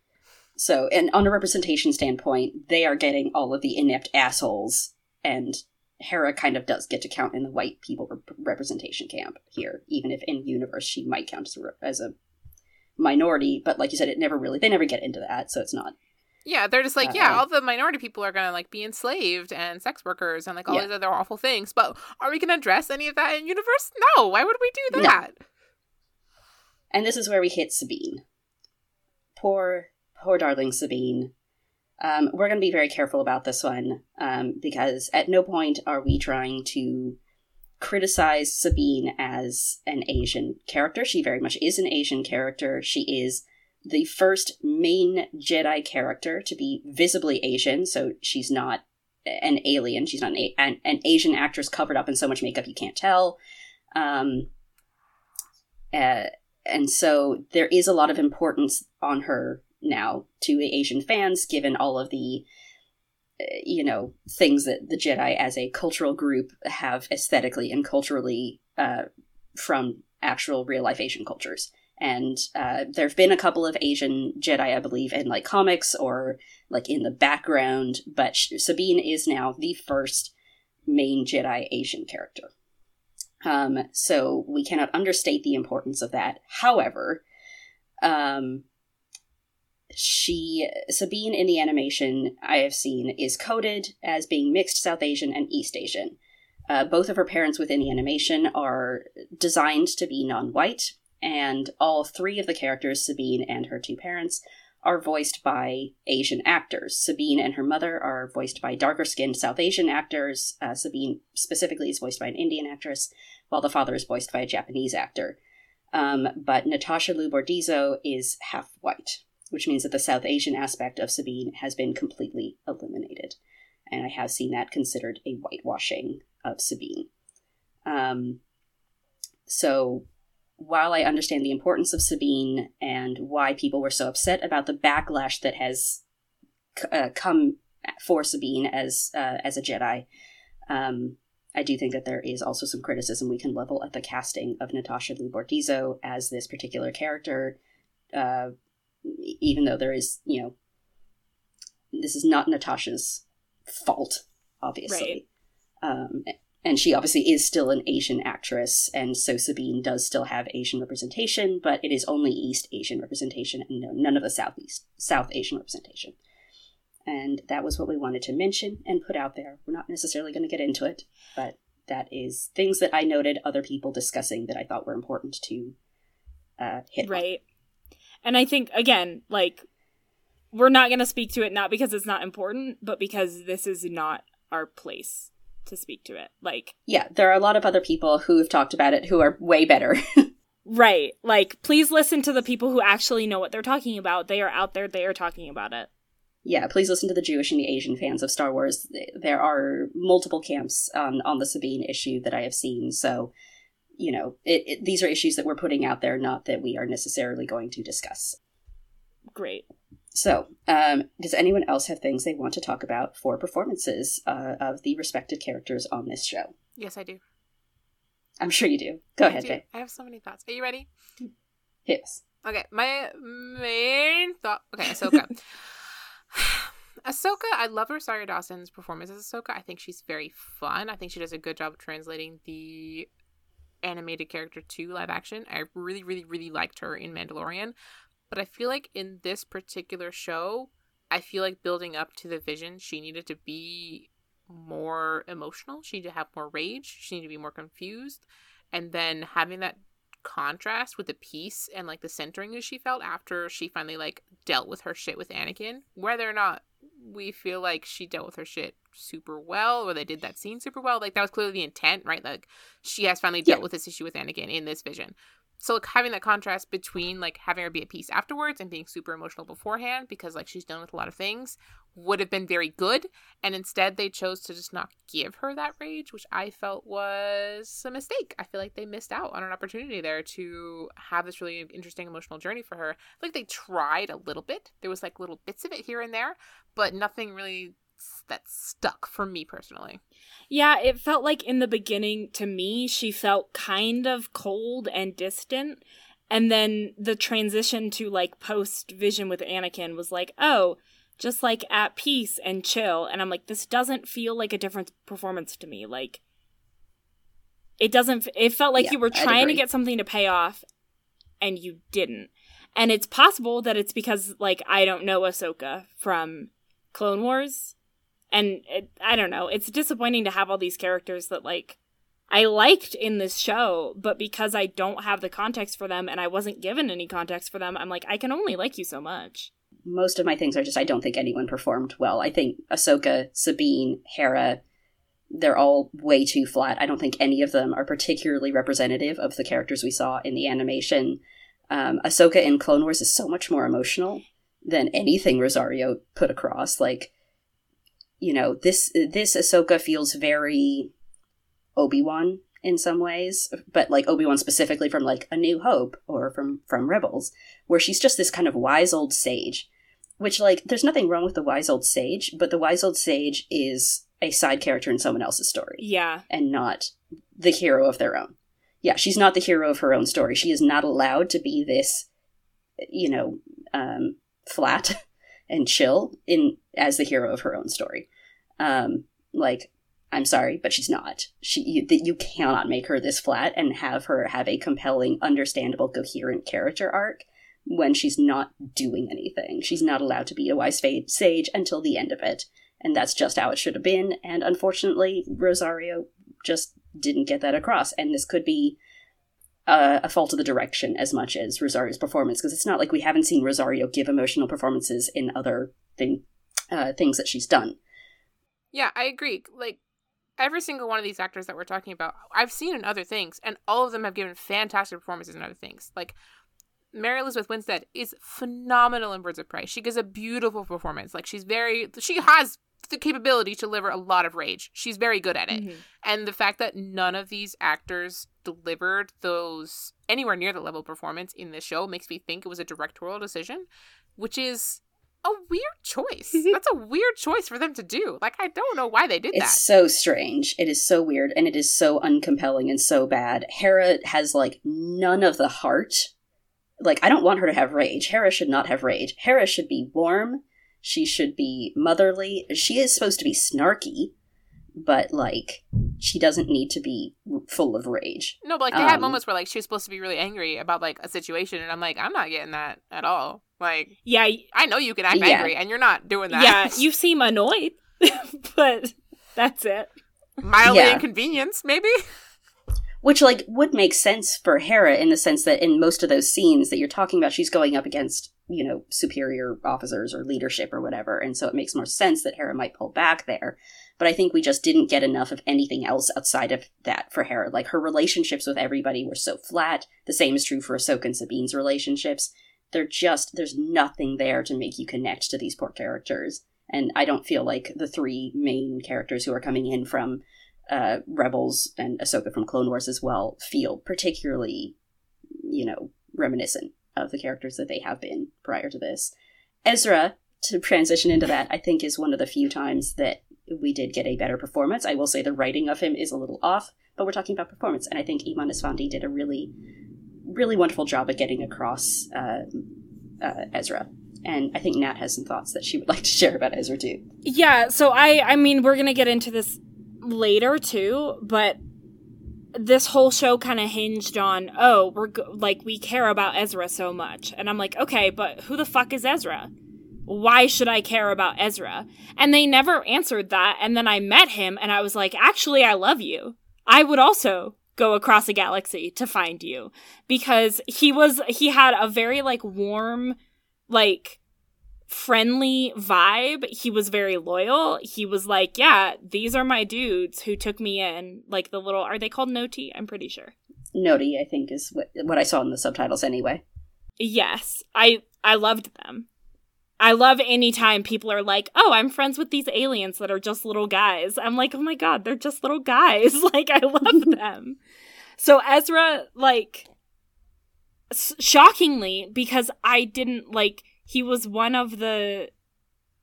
So, and on a representation standpoint, they are getting all of the inept assholes, and Hera kind of does get to count in the white people rep- representation camp here, even if in universe she might count as a, re- as a minority. But like you said, it never really they never get into that, so it's not. Yeah, they're just like, yeah, Uh, all the minority people are gonna like be enslaved and sex workers and like all Yeah. these other awful things. But are we gonna address any of that in universe? No. Why would we do No. that? And this is where we hit Sabine. Poor, poor darling Sabine. Um, we're going to be very careful about this one um, because at no point are we trying to criticize Sabine as an Asian character. She very much is an Asian character. She is the first main Jedi character to be visibly Asian, so she's not an alien. She's not an, an, an Asian actress covered up in so much makeup you can't tell. Um, uh, and so there is a lot of importance on her now to Asian fans, given all of the uh, you know things that the Jedi as a cultural group have aesthetically and culturally uh, from actual real life Asian cultures. And uh, there have been a couple of Asian Jedi, I believe, in like comics or like in the background, but Sabine is now the first main Jedi Asian character. Um, so we cannot understate the importance of that. However, um, she Sabine in the animation I have seen is coded as being mixed South Asian and East Asian. Uh, both of her parents within the animation are designed to be non-white, and all three of the characters, Sabine and her two parents, are voiced by Asian actors. Sabine and her mother are voiced by darker-skinned South Asian actors. Uh, Sabine specifically is voiced by an Indian actress, while the father is voiced by a Japanese actor. Um, but Natasha Liu Bordizzo is half white, which means that the South Asian aspect of Sabine has been completely eliminated. And I have seen that considered a whitewashing of Sabine. Um, so while I understand the importance of Sabine and why people were so upset about the backlash that has c- uh, come for Sabine as uh, as a Jedi, um, I do think that there is also some criticism we can level at the casting of Natasha Liu Bordizzo as this particular character. Uh, even though there is, you know, this is not Natasha's fault, obviously. Um, and she obviously is still an Asian actress, and so Sabine does still have Asian representation, but it is only East Asian representation and no, none of the Southeast South Asian representation. And that was what we wanted to mention and put out there. We're not necessarily going to get into it, but that is things that I noted other people discussing that I thought were important to uh, hit. on. And I think again, like we're not going to speak to it not because it's not important, but because this is not our place to speak to it. Like Yeah, there are a lot of other people who have talked about it who are way better. right. Like please listen to the people who actually know what they're talking about. They are out there, they are talking about it. yeah, please listen to the Jewish and the Asian fans of Star Wars. There are multiple camps on on the Sabine issue that I have seen. So, you know, it, it, these are issues that we're putting out there, not that we are necessarily going to discuss. Great. So, um, does anyone else have things they want to talk about for performances uh, of the respected characters on this show? Yes, I do. I'm sure you do. Go I ahead, do. Jay. I have so many thoughts. Are you ready? Yes. Okay, my main thought. Okay, Ahsoka. Ahsoka, I love Rosario Dawson's performance as Ahsoka. I think she's very fun. I think she does a good job of translating the animated character to live action. I really, really, really liked her in Mandalorian. But I feel like in this particular show, I feel like building up to the vision, she needed to be more emotional. She needed to have more rage. She needed to be more confused. And then having that contrast with the peace and like the centering that she felt after she finally like dealt with her shit with Anakin, whether or not we feel like she dealt with her shit super well or they did that scene super well, like that was clearly the intent, right? Like she has finally dealt Yeah. with this issue with Anakin in this vision. So like having that contrast between like having her be at peace afterwards and being super emotional beforehand because like she's done with a lot of things would have been very good. And instead they chose to just not give her that rage which i felt was a mistake. I feel like they missed out on an opportunity there to have this really interesting emotional journey for her. Like they tried a little bit. There was like little bits of it here and there but nothing really that stuck for me personally. Yeah, it felt like in the beginning to me she felt kind of cold and distant. And then the transition to like post vision with Anakin was like, oh, just like at peace and chill. And I'm like, this doesn't feel like a different performance to me. Like, it doesn't, it felt like Yeah, you were trying to get something to pay off and you didn't. And it's possible that it's because, like, I don't know Ahsoka from Clone Wars. And it, I don't know. It's disappointing to have all these characters that, like, I liked in this show, but because I don't have the context for them and I wasn't given any context for them, I'm like, I can only like you so much. most of my things are just I don't think anyone performed well. I think Ahsoka, Sabine, Hera, they're all way too flat. I don't think any of them are particularly representative of the characters we saw in the animation. Um, Ahsoka in Clone Wars is so much more emotional than anything Rosario put across. Like, you know, this this Ahsoka feels very Obi Wan in some ways, but like Obi Wan specifically from like A New Hope or from from Rebels, where she's just this kind of wise old sage. Which like, there's nothing wrong with the wise old sage, but the wise old sage is a side character in someone else's story Yeah. and not the hero of their own. Yeah, she's not the hero of her own story. She is not allowed to be this, you know, um, flat and chill in as the hero of her own story. Um, like, I'm sorry, but she's not. She that you cannot make her this flat and have her have a compelling, understandable, coherent character arc when she's not doing anything. She's not allowed to be a wise sage until the end of it and that's just how it should have been. And unfortunately, Rosario just didn't get that across. And this could be uh, a fault of the direction as much as Rosario's performance, because it's not like we haven't seen Rosario give emotional performances in other thing, uh, things that she's done. Yeah, I agree. Like every single one of these actors that we're talking about, I've seen in other things, and all of them have given fantastic performances in other things. Like Mary Elizabeth Winstead is phenomenal in Birds of Prey. She gives a beautiful performance. Like she's very, she has the capability to deliver a lot of rage. She's very good at it. Mhm. And the fact that none of these actors delivered those anywhere near the level of performance in this show makes me think it was a directorial decision, which is a weird choice. That's a weird choice for them to do. Like I don't know why they did It's that. It's so strange. It is so weird, and it is so uncompelling and so bad. Hera has like none of the heart. Like I don't want her to have rage. Hera should not have rage. Hera should be warm. She should be motherly. She is supposed to be snarky, but like she doesn't need to be full of rage. No, but like they had Um, moments where like she was supposed to be really angry about like a situation, and I'm like, I'm not getting that at all. Like Yeah, I know you can act Yeah. angry, and you're not doing that. yeah, you seem annoyed, but that's it. mildly Yeah. inconvenienced, maybe. Which like would make sense for Hera in the sense that in most of those scenes that you're talking about, she's going up against, you know, superior officers or leadership or whatever, and so it makes more sense that Hera might pull back there. But I think we just didn't get enough of anything else outside of that for Hera. Like her relationships with everybody were so flat. The same is true for Ahsoka and Sabine's relationships. They're just there's nothing there to make you connect to these poor characters. And I don't feel like the three main characters who are coming in from uh, Rebels and Ahsoka from Clone Wars as well feel particularly, you know, reminiscent of the characters that they have been prior to this. Ezra, to transition into that, I think is one of the few times that we did get a better performance. I will say the writing of him is a little off, but we're talking about performance, and I think Eman Esfandi did a really, really wonderful job at getting across uh, uh, Ezra. And I think Nat has some thoughts that she would like to share about Ezra too. Yeah, so I I mean we're to get into this later too, but this whole show kind of hinged on oh, we're like we care about Ezra so much. And I'm like, "Okay, but who the fuck is Ezra?" Why should I care about Ezra? And they never answered that. And then I met him and I was like, actually, I love you. I would also go across a galaxy to find you because he was, he had a very like warm, like friendly vibe. He was very loyal. He was like, yeah, these are my dudes who took me in. Like the little, are they called Noti? I'm pretty sure. Noti, I think, is what, what I saw in the subtitles anyway. Yes, I I loved them. I love anytime people are like, "Oh, I'm friends with these aliens that are just little guys." I'm like, "Oh my god, they're just little guys." like I love them. So Ezra like shockingly because I didn't like he was one of the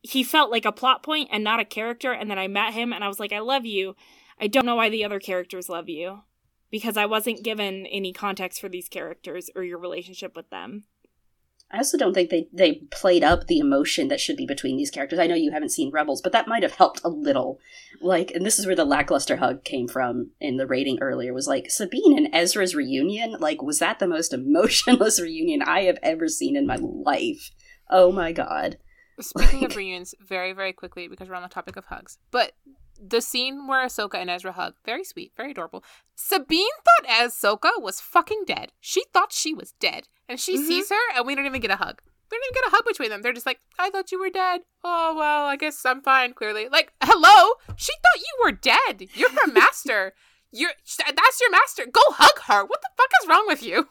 he felt like a plot point and not a character. And then I met him and I was like, I love you. I don't know why the other characters love you because I wasn't given any context for these characters or your relationship with them. I also don't think they, they played up the emotion that should be between these characters. I know you haven't seen Rebels, but that might have helped a little. Like, and this is where the lackluster hug came from in the rating earlier, was like, Sabine and Ezra's reunion? Like, was that the most emotionless reunion I have ever seen in my life? Oh my god. Speaking like... of reunions, very, very quickly, because we're on the topic of hugs, but the scene where Ahsoka and Ezra hug, very sweet, very adorable. Sabine thought Ahsoka was fucking dead. She thought she was dead. And she mm-hmm. sees her, and we don't even get a hug. We don't even get a hug between them. They're just like, I thought you were dead. Oh, well, I guess I'm fine, clearly. Like, hello? She thought you were dead. You're her master. You're That's your master. Go hug her. What the fuck is wrong with you?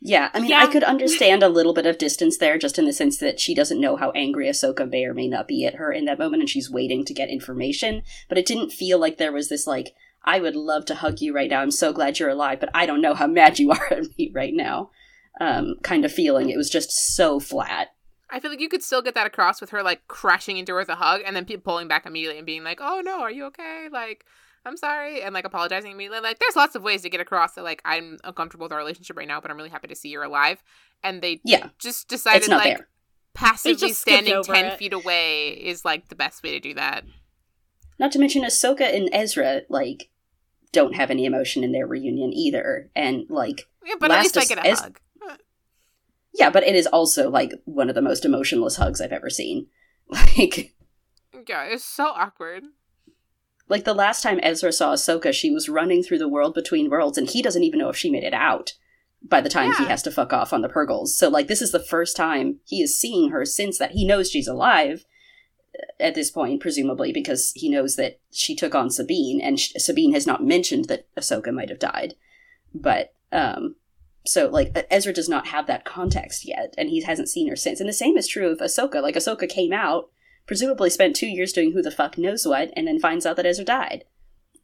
Yeah, I mean, yeah. I could understand a little bit of distance there, just in the sense that she doesn't know how angry Ahsoka may or may not be at her in that moment, and she's waiting to get information. But it didn't feel like there was this, like, I would love to hug you right now. I'm so glad you're alive, but I don't know how mad you are at me right now. Um, kind of feeling. It was just so flat. I feel like you could still get that across with her, like, crashing into her with a hug, and then pulling back immediately and being like, oh no, are you okay? Like, I'm sorry, and like apologizing immediately. Like, there's lots of ways to get across that like I'm uncomfortable with our relationship right now, but I'm really happy to see you're alive. And they yeah just decided like there. passively standing ten it. feet away is like the best way to do that. Not to mention Ahsoka and Ezra like don't have any emotion in their reunion either, and like yeah, but at least I get a Ez- hug. Yeah, but it is also like one of the most emotionless hugs I've ever seen. Like, yeah, it's so awkward. Like the last time Ezra saw Ahsoka, she was running through the world between worlds, and he doesn't even know if she made it out by the time yeah. he has to fuck off on the Purrgils. So, like, this is the first time he is seeing her since that. He knows she's alive uh, at this point, presumably, because he knows that she took on Sabine, and Sabine has not mentioned that Ahsoka might have died. But, um, so, like, Ezra does not have that context yet, and he hasn't seen her since. And the same is true of Ahsoka. Like, Ahsoka came out presumably spent two years doing who the fuck knows what, and then finds out that Ezra died,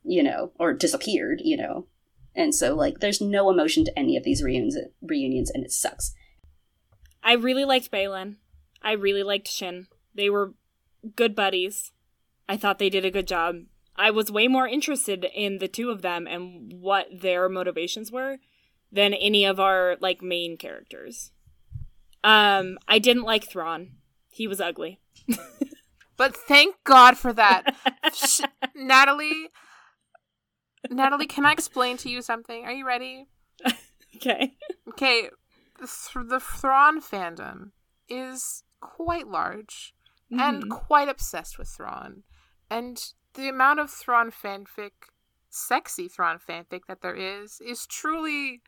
you know, or disappeared, you know. And so, like, there's no emotion to any of these reunions, reunions, and it sucks. I really liked Baylan. I really liked Shin. They were good buddies. I thought they did a good job. I was way more interested in the two of them and what their motivations were than any of our like main characters. Um, I didn't like Thrawn. He was ugly. But thank God for that. Natalie, Natalie, can I explain to you something? Are you ready? okay. Okay. The, the Thrawn fandom is quite large mm-hmm. and quite obsessed with Thrawn. And the amount of Thrawn fanfic, sexy Thrawn fanfic that there is, is truly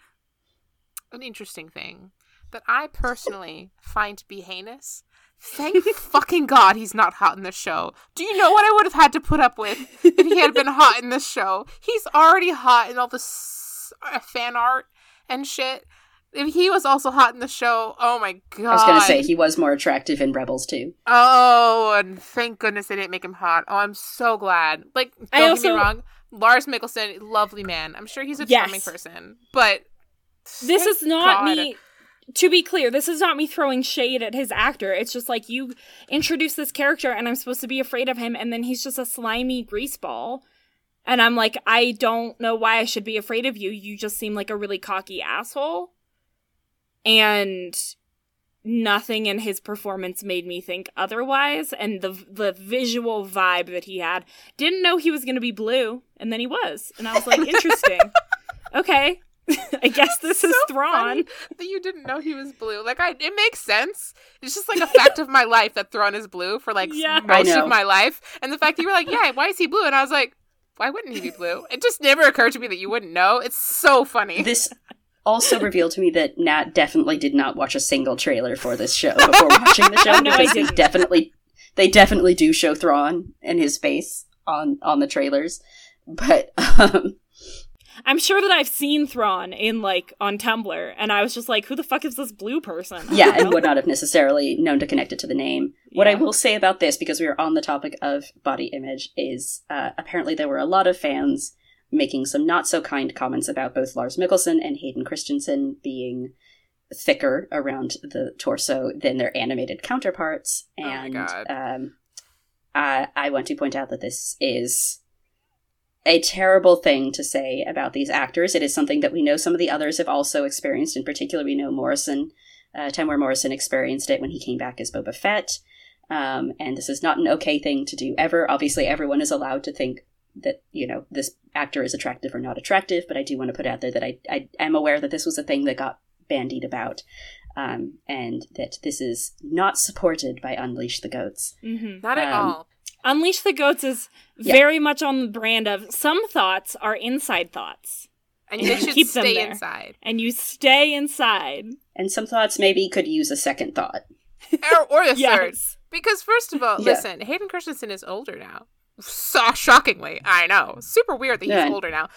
an interesting thing that I personally find to be heinous Thank fucking God he's not hot in the show. Do you know what I would have had to put up with if he had been hot in this show? He's already hot in all this uh, fan art and shit. If he was also hot in the show, oh my god. I was gonna say he was more attractive in Rebels too. Oh, and thank goodness they didn't make him hot. Oh, I'm so glad. Like, don't I also... get me wrong, Lars Mikkelsen, lovely man. I'm sure he's a yes. charming person, but this is not god. me to be clear, this is not me throwing shade at his actor. It's just like you introduce this character and I'm supposed to be afraid of him and then he's just a slimy greaseball. And I'm like, I don't know why I should be afraid of you. You just seem like a really cocky asshole. And nothing in his performance made me think otherwise and the the visual vibe that he had didn't know he was going to be blue and then he was and i was like interesting okay I guess this is so Thrawn. That you didn't know he was blue. Like I it makes sense. It's just like a fact of my life that Thrawn is blue for like yeah. most of my life. And the fact that you were like, Yeah, why is he blue? And I was like, Why wouldn't he be blue? It just never occurred to me that you wouldn't know. It's so funny. This also revealed to me that Nat definitely did not watch a single trailer for this show before watching the show no, because they definitely they definitely do show Thrawn and his face on on the trailers. But um I'm sure that I've seen Thrawn in like on Tumblr, and I was just like, who the fuck is this blue person? Yeah, and would not have necessarily known to connect it to the name. Yeah. What I will say about this, because we are on the topic of body image, is uh, apparently there were a lot of fans making some not so kind comments about both Lars Mikkelsen and Hayden Christensen being thicker around the torso than their animated counterparts. Oh my And God. um, I, I want to point out that this is a terrible thing to say about these actors. It is something that we know some of the others have also experienced. In particular, we know Morrison, uh, Temuera Morrison experienced it when he came back as Boba Fett. Um, and this is not an okay thing to do ever. Obviously, everyone is allowed to think that you know this actor is attractive or not attractive, but I do want to put out there that I, I am aware that this was a thing that got bandied about, um, and that this is not supported by Unleash the Goats. hmm Not at Um, all. Unleash the Goats is Yeah. very much on the brand of some thoughts are inside thoughts, And you should keep stay there. inside. and you stay inside. And some thoughts maybe could use a second thought. Or, or the third. Because first of all, Yeah. listen, Hayden Christensen is older now. So shockingly, I know. Super weird that he's Yeah. older now.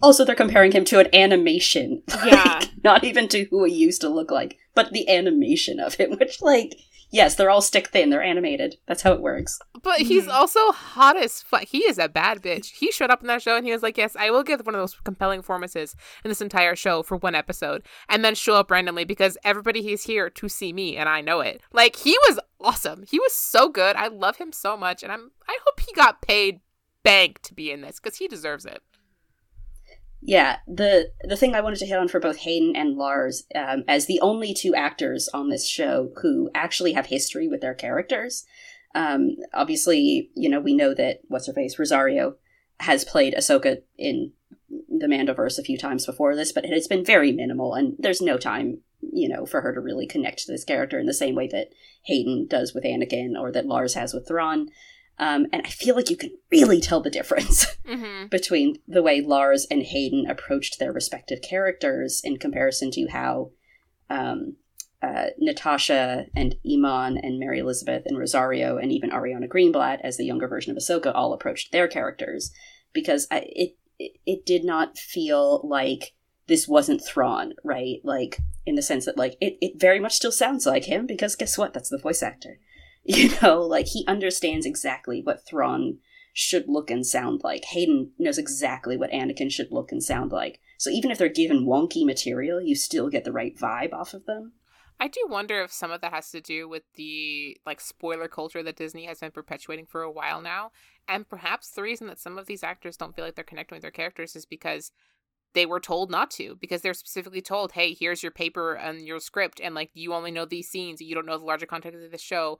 Also, they're comparing him to an animation. Yeah. Like, not even to who he used to look like, but the animation of him, which, like, yes, they're all stick thin. They're animated. That's how it works. But he's Mhm. also hot as fuck. He is a bad bitch. He showed up in that show and he was like, "Yes, I will give one of those compelling performances in this entire show for one episode," and then show up randomly because everybody he's here to see me, and I know it. Like he was awesome. He was so good. I love him so much, and I'm. I hope he got paid bank to be in this because he deserves it. Yeah, the the thing I wanted to hit on for both Hayden and Lars, um, as the only two actors on this show who actually have history with their characters. Um, obviously, you know we know that what's her face Rosario has played Ahsoka in the Mandoverse a few times before this, but it's been very minimal, and there's no time, you know, for her to really connect to this character in the same way that Hayden does with Anakin or that Lars has with Thrawn. Um, and I feel like you can really tell the difference Mm-hmm. between the way Lars and Hayden approached their respective characters in comparison to how um, uh, Natasha and Eman and Mary Elizabeth and Rosario and even Ariana Greenblatt as the younger version of Ahsoka all approached their characters because I, it, it it did not feel like this wasn't Thrawn, right? Like in the sense that like it, it very much still sounds like him because guess what? That's the voice actor. You know, like he understands exactly what Thrawn should look and sound like. Hayden knows exactly what Anakin should look and sound like. So even if they're given wonky material, you still get the right vibe off of them. I do wonder if some of that has to do with the like spoiler culture that Disney has been perpetuating for a while now. And perhaps the reason that some of these actors don't feel like they're connecting with their characters is because they were told not to because they're specifically told, "Hey, here's your paper and your script and like you only know these scenes, you don't know the larger context of the show."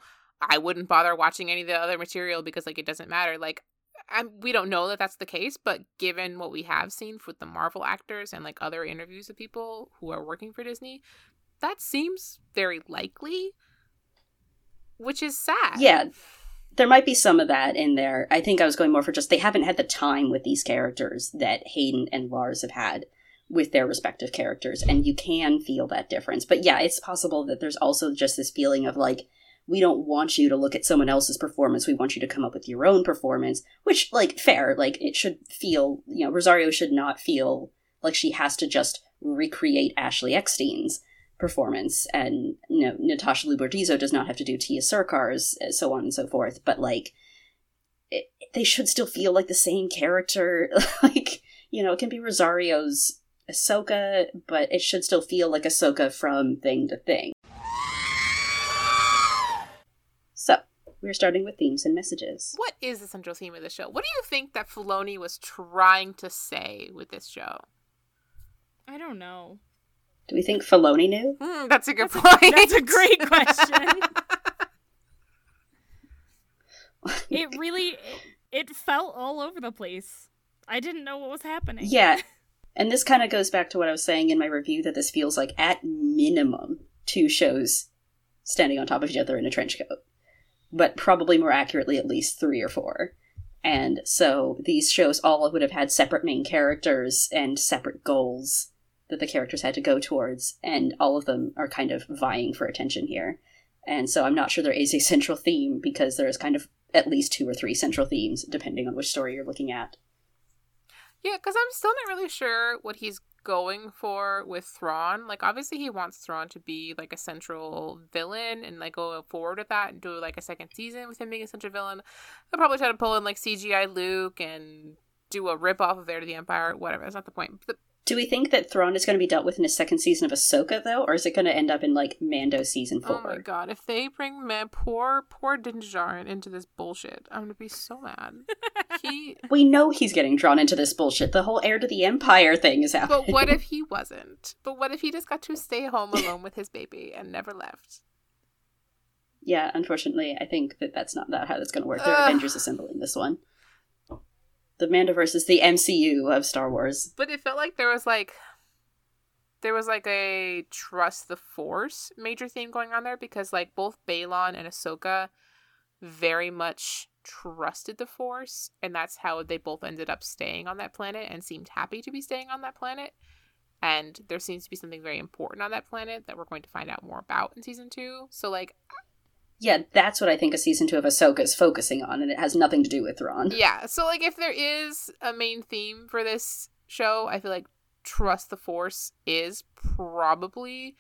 I wouldn't bother watching any of the other material because like it doesn't matter. Like I'm, we don't know that that's the case, but given what we have seen with the Marvel actors and like other interviews of people who are working for Disney, that seems very likely, which is sad. Yeah, there might be some of that in there. I think I was going more for just they haven't had the time with these characters that Hayden and Lars have had with their respective characters, and you can feel that difference. But yeah, it's possible that there's also just this feeling of like, we don't want you to look at someone else's performance. We want you to come up with your own performance, which, like, fair. Like, it should feel, you know, Rosario should not feel like she has to just recreate Ashley Eckstein's performance, and you know, Natasha Liu Bordizzo does not have to do Tiya Sircar's, uh, so on and so forth. But like, it, they should still feel like the same character. like, you know, it can be Rosario's Ahsoka, but it should still feel like Ahsoka from thing to thing. So, we're starting with themes and messages. What is the central theme of the show? What do you think that Filoni was trying to say with this show? I don't know. Do we think Filoni knew? Hmm, that's a good That's a- point. that's a great question. It really it, it felt all over the place. I didn't know what was happening. Yeah. And this kind of goes back to what I was saying in my review that this feels like, at minimum, two shows standing on top of each other in a trench coat. But probably more accurately, at least three or four. And so these shows all would have had separate main characters and separate goals that the characters had to go towards. And all of them are kind of vying for attention here. And so I'm not sure there is a central theme because there's kind of at least two or three central themes, depending on which story you're looking at. Yeah, because I'm still not really sure what he's going for with Thrawn. Like, obviously, he wants Thrawn to be like a central villain and like go forward with that and do like a second season with him being a central villain. They'll probably try to pull in like CGI Luke and do a rip off of Heir to the Empire, whatever. That's not the point. But Do we think that Thrawn is going to be dealt with in a second season of Ahsoka, though, or is it going to end up in like Mando season four? Oh my god! If they bring man, poor poor Din Djarin into this bullshit, I'm gonna be so mad. he. We know he's getting drawn into this bullshit. The whole heir to the empire thing is happening. But what if he wasn't? But what if he just got to stay home alone with his baby and never left? yeah, unfortunately, I think that that's not that how that's going to work. They're Ugh. Avengers assembling this one. The Mandoverse is the MCU of Star Wars. But it felt like there was like there was like a trust the force major theme going on there because like both Baylan and Ahsoka very much trusted the force and that's how they both ended up staying on that planet and seemed happy to be staying on that planet. And there seems to be something very important on that planet that we're going to find out more about in season two. So like Yeah, that's what I think a season two of Ahsoka is focusing on, and it has nothing to do with Thrawn. Yeah, so like if there is a main theme for this show, I feel like trust the force is probably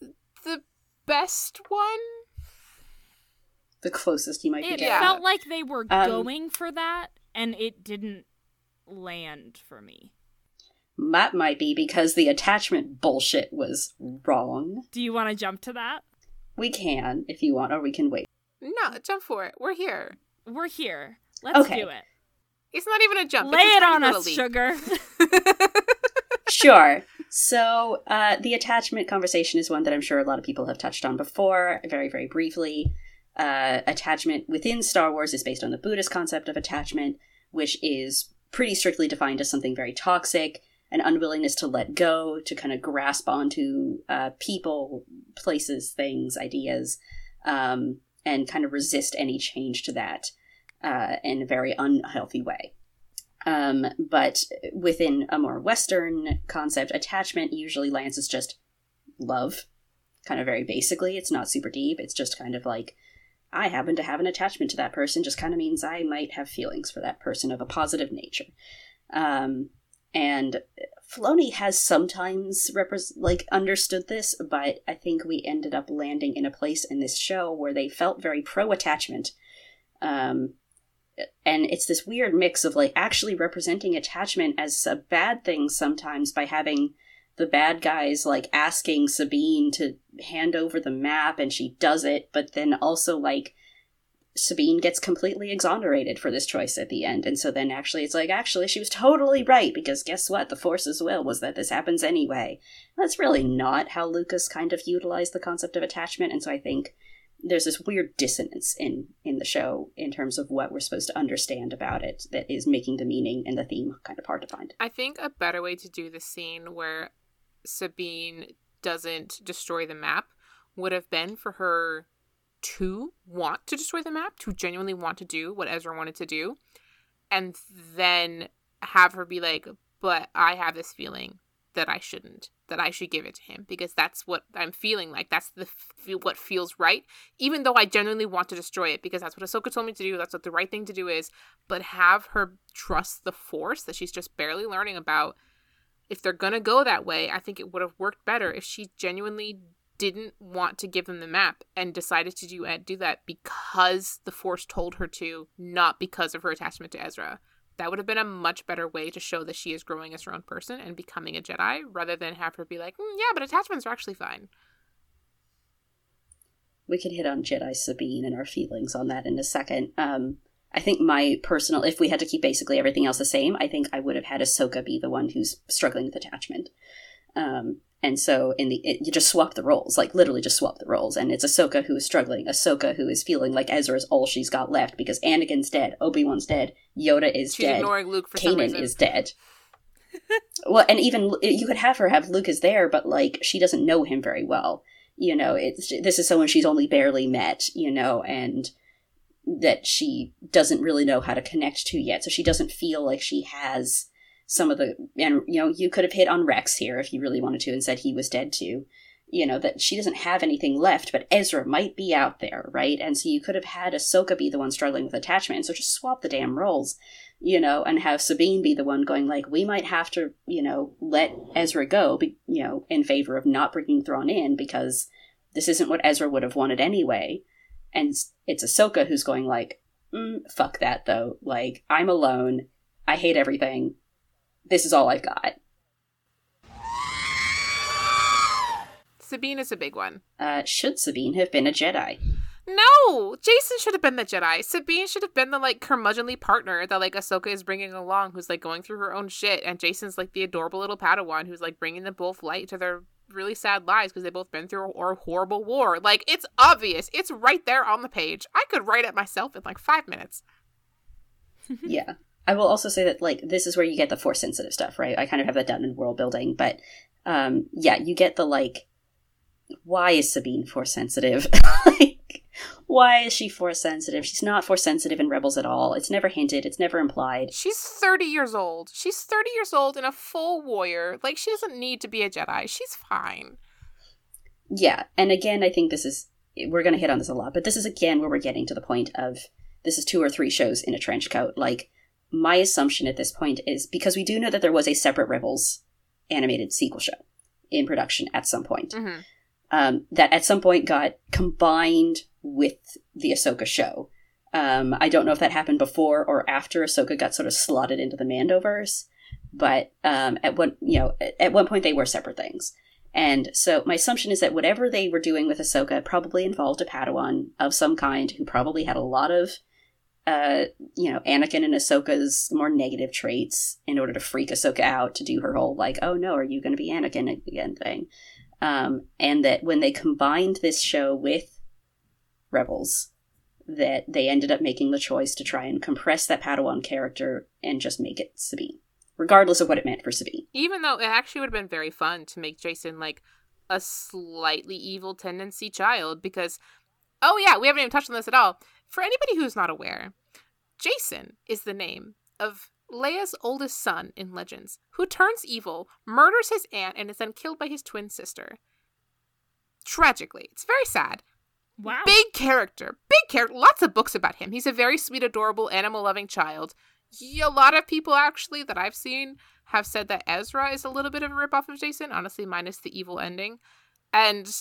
the best one. The closest you might It be. Yeah. felt like they were Um, going for that, and it didn't land for me. That might be because the attachment bullshit was wrong. Do you want to jump to that? We can, if you want, or we can wait. No, jump for it. We're here. We're here. Let's Okay. do it. It's not even a jump. Lay it's it on us, leap. sugar. sure. So, uh, the attachment conversation is one that I'm sure a lot of people have touched on before, very, very briefly. Uh, attachment within Star Wars is based on the Buddhist concept of attachment, which is pretty strictly defined as something very toxic, an unwillingness to let go, to kind of grasp onto uh, people, places, things, ideas, um, and kind of resist any change to that uh, in a very unhealthy way. Um, but within a more Western concept, attachment usually lands as just love, kind of very basically. It's not super deep. It's just kind of like, I happen to have an attachment to that person, just kind of means I might have feelings for that person of a positive nature. Um, and Filoni has sometimes repres like understood this, but I think we ended up landing in a place in this show where they felt very pro attachment. Um, and it's this weird mix of like actually representing attachment as a bad thing sometimes by having the bad guys like asking Sabine to hand over the map and she does it, but then also like Sabine gets completely exonerated for this choice at the end. And so then actually it's like, actually, she was totally right because guess what? The Force's will was that this happens anyway. That's really not how Lucas kind of utilized the concept of attachment. And so I think there's this weird dissonance in in the show in terms of what we're supposed to understand about it that is making the meaning and the theme kind of hard to find. I think a better way to do the scene where Sabine doesn't destroy the map would have been for her to want to destroy the map, to genuinely want to do what Ezra wanted to do, and then have her be like, but I have this feeling that I shouldn't, that I should give it to him because that's what I'm feeling like. That's the what feels right, even though I genuinely want to destroy it because that's what Ahsoka told me to do. That's what the right thing to do is. But have her trust the Force that she's just barely learning about. If they're gonna go that way, I think it would have worked better if she genuinely didn't want to give them the map and decided to do do that because the Force told her to, not because of her attachment to Ezra. That would have been a much better way to show that she is growing as her own person and becoming a Jedi, rather than have her be like, "Mm, "Yeah, but attachments are actually fine." We could hit on Jedi Sabine and our feelings on that in a second. Um, I think my personal, if we had to keep basically everything else the same, I think I would have had Ahsoka be the one who's struggling with attachment. Um, and so in the it, you just swap the roles, like literally just swap the roles, and it's Ahsoka who is struggling, Ahsoka who is feeling like Ezra is all she's got left because Anakin's dead, Obi Wan's dead, Yoda is She's dead, ignoring Luke for Kanan is dead. well, and even eh, you could have her have Luke is there, but like she doesn't know him very well. You know, it's this is someone she's only barely met. You know, and that she doesn't really know how to connect to yet, so she doesn't feel like she has some of the and you know you could have hit on Rex here if you really wanted to and said he was dead too. You know that she doesn't have anything left, but Ezra might be out there, right? And so you could have had Ahsoka be the one struggling with attachment, and so just swap the damn roles, you know, and have Sabine be the one going like, we might have to, you know, let Ezra go, be, you know, in favor of not bringing Thrawn in because this isn't what Ezra would have wanted anyway, and it's Ahsoka who's going like, mm, fuck that though, like I'm alone, I hate everything, this is all I've got. Sabine is a big one. Uh, should Sabine have been a Jedi? No, Jacen should have been the Jedi. Sabine should have been the like curmudgeonly partner that like Ahsoka is bringing along, who's like going through her own shit, and Jacen's like the adorable little Padawan who's like bringing them both light to their really sad lives because they've both been through a, a horrible war. Like it's obvious, it's right there on the page. I could write it myself in like five minutes. yeah, I will also say that like this is where you get the force sensitive stuff, right? I kind of have that done in world building, but um yeah, you get the like why is Sabine force sensitive? like why is she force sensitive? She's not force sensitive in Rebels at all. It's never hinted, it's never implied. She's 30 years old. She's 30 years old and a full warrior. Like, she doesn't need to be a Jedi. She's fine. Yeah, and again, I think this is, we're going to hit on this a lot, but this is again where we're getting to the point of this is two or three shows in a trench coat. Like, my assumption at this point is because we do know that there was a separate Rebels animated sequel show in production at some point. Mm-hmm. Um, that at some point got combined with the Ahsoka show. Um, I don't know if that happened before or after Ahsoka got sort of slotted into the Mandoverse, but um, at one you know at one point they were separate things. And so my assumption is that whatever they were doing with Ahsoka probably involved a Padawan of some kind who probably had a lot of, uh, you know, Anakin and Ahsoka's more negative traits in order to freak Ahsoka out to do her whole like, oh no, are you going to be Anakin again thing. Um, and that when they combined this show with Rebels, that they ended up making the choice to try and compress that Padawan character and just make it Sabine, regardless of what it meant for Sabine. Even though it actually would have been very fun to make Jacen like a slightly evil tendency child, because, oh yeah, we haven't even touched on this at all. For anybody who's not aware, Jacen is the name of Leia's oldest son in Legends, who turns evil, murders his aunt, and is then killed by his twin sister. Tragically. It's very sad. Wow. Big character. Big character. Lots of books about him. He's a very sweet, adorable, animal loving child. A lot of people, actually, that I've seen have said that Ezra is a little bit of a ripoff of Jacen, honestly, minus the evil ending. And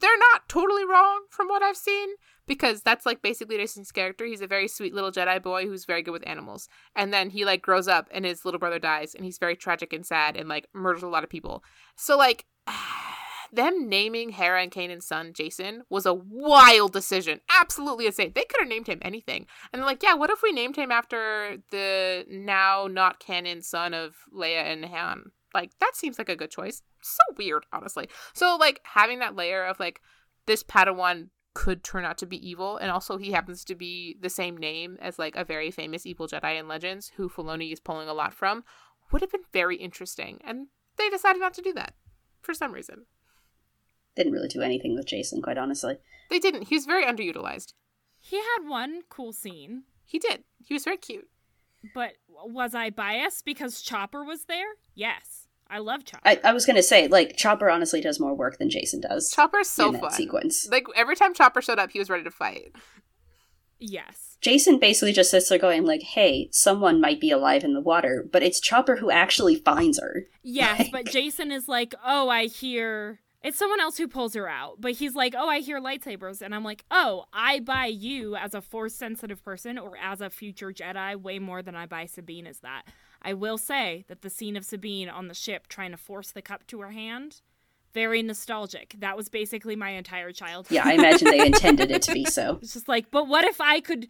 they're not totally wrong from what I've seen, because that's like basically Jacen's character. He's a very sweet little Jedi boy who's very good with animals. And then he like grows up and his little brother dies, and he's very tragic and sad and like murders a lot of people. So, like, them naming Hera and Kanan's son Jacen was a wild decision. Absolutely insane. They could have named him anything. And like, yeah, what if we named him after the now not canon son of Leia and Han? Like, that seems like a good choice. So weird, honestly. So, like, having that layer of like, this Padawan could turn out to be evil, and also he happens to be the same name as like a very famous evil Jedi in Legends, who Filoni is pulling a lot from, would have been very interesting. And they decided not to do that for some reason. Didn't really do anything with Jacen, quite honestly. They didn't. He was very underutilized. He had one cool scene, He did. He was very cute. but was I biased because Chopper was there? Yes. I love Chopper. I, I was going to say, like, Chopper honestly does more work than Jacen does Chopper's so in that fun. sequence. Like every time Chopper showed up, he was ready to fight. yes. Jacen basically just sits there going, like, hey, someone might be alive in the water, but it's Chopper who actually finds her. Yes, but Jacen is like, oh, I hear. It's someone else who pulls her out, but he's like, oh, I hear lightsabers. And I'm like, oh, I buy you as a force sensitive person or as a future Jedi way more than I buy Sabine as that. I will say that the scene of Sabine on the ship trying to force the cup to her hand, very nostalgic. That was basically my entire childhood. Yeah, I imagine they intended it to be so. It's just like, but what if I could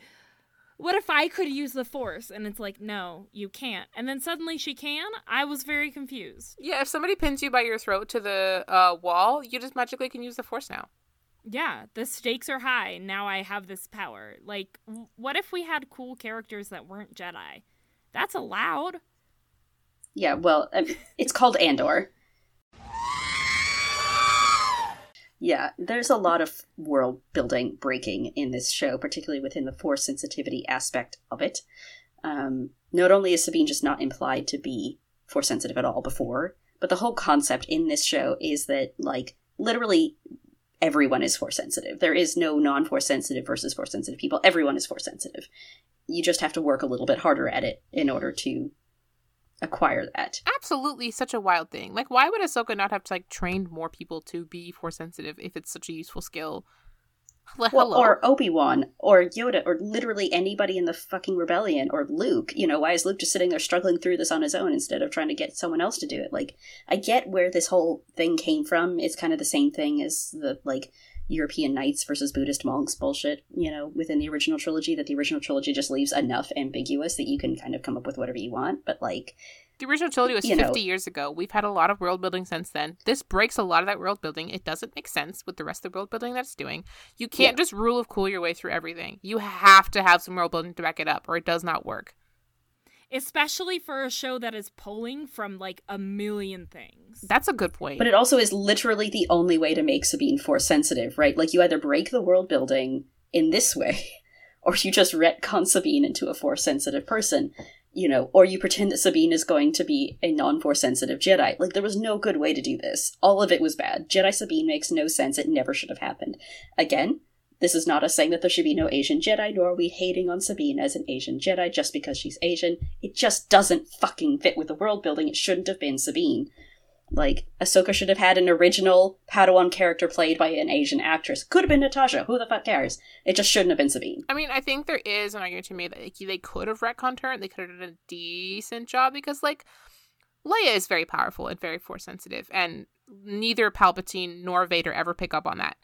what if I could use the force? And it's like, no, you can't. And then suddenly she can? I was very confused. Yeah, if somebody pins you by your throat to the uh, wall, you just magically can use the force now. Yeah, the stakes are high. Now I have this power. Like, w- what if we had cool characters that weren't Jedi? That's allowed. Yeah, well, it's called Andor. Yeah, there's a lot of world building breaking in this show, particularly within the force sensitivity aspect of it. Um, not only is Sabine just not implied to be force sensitive at all before, but the whole concept in this show is that, like, literally everyone is force sensitive. There is no non force sensitive versus force sensitive people. Everyone is force sensitive. You just have to work a little bit harder at it in order to acquire that. Absolutely, such a wild thing. Like, why would Ahsoka not have to like trained more people to be force sensitive if it's such a useful skill? Well, Well, or Obi Wan, or Yoda, or literally anybody in the fucking rebellion, or Luke. You know, why is Luke just sitting there struggling through this on his own instead of trying to get someone else to do it? Like, I get where this whole thing came from. It's kind of the same thing as the like European knights versus Buddhist monks bullshit. You know, within the original trilogy, that the original trilogy just leaves enough ambiguous that you can kind of come up with whatever you want. But like, The original trilogy was you know- 50 years ago. We've had a lot of world building since then. This breaks a lot of that world building. It doesn't make sense with the rest of the world building that it's doing. You can't just rule of cool your way through everything. You have to have some world building to back it up, or it does not work. Especially for a show that is pulling from like a million things. That's a good point. But it also is literally the only way to make Sabine force sensitive, right? Like you either break the world building in this way, or you just retcon Sabine into a force sensitive person, you know, or you pretend that Sabine is going to be a non force sensitive Jedi. Like there was no good way to do this. All of it was bad. Jedi Sabine makes no sense. It never should have happened. Again, this is not us saying that there should be no Asian Jedi, nor are we hating on Sabine as an Asian Jedi just because she's Asian. It just doesn't fucking fit with the world building. It shouldn't have been Sabine. Like, Ahsoka should have had an original Padawan character played by an Asian actress. Could have been Natasha. Who the fuck cares? It just shouldn't have been Sabine. I mean, I think there is an argument to me that like, they could have retconned her and they could have done a decent job because, like, Leia is very powerful and very force sensitive, and neither Palpatine nor Vader ever pick up on that.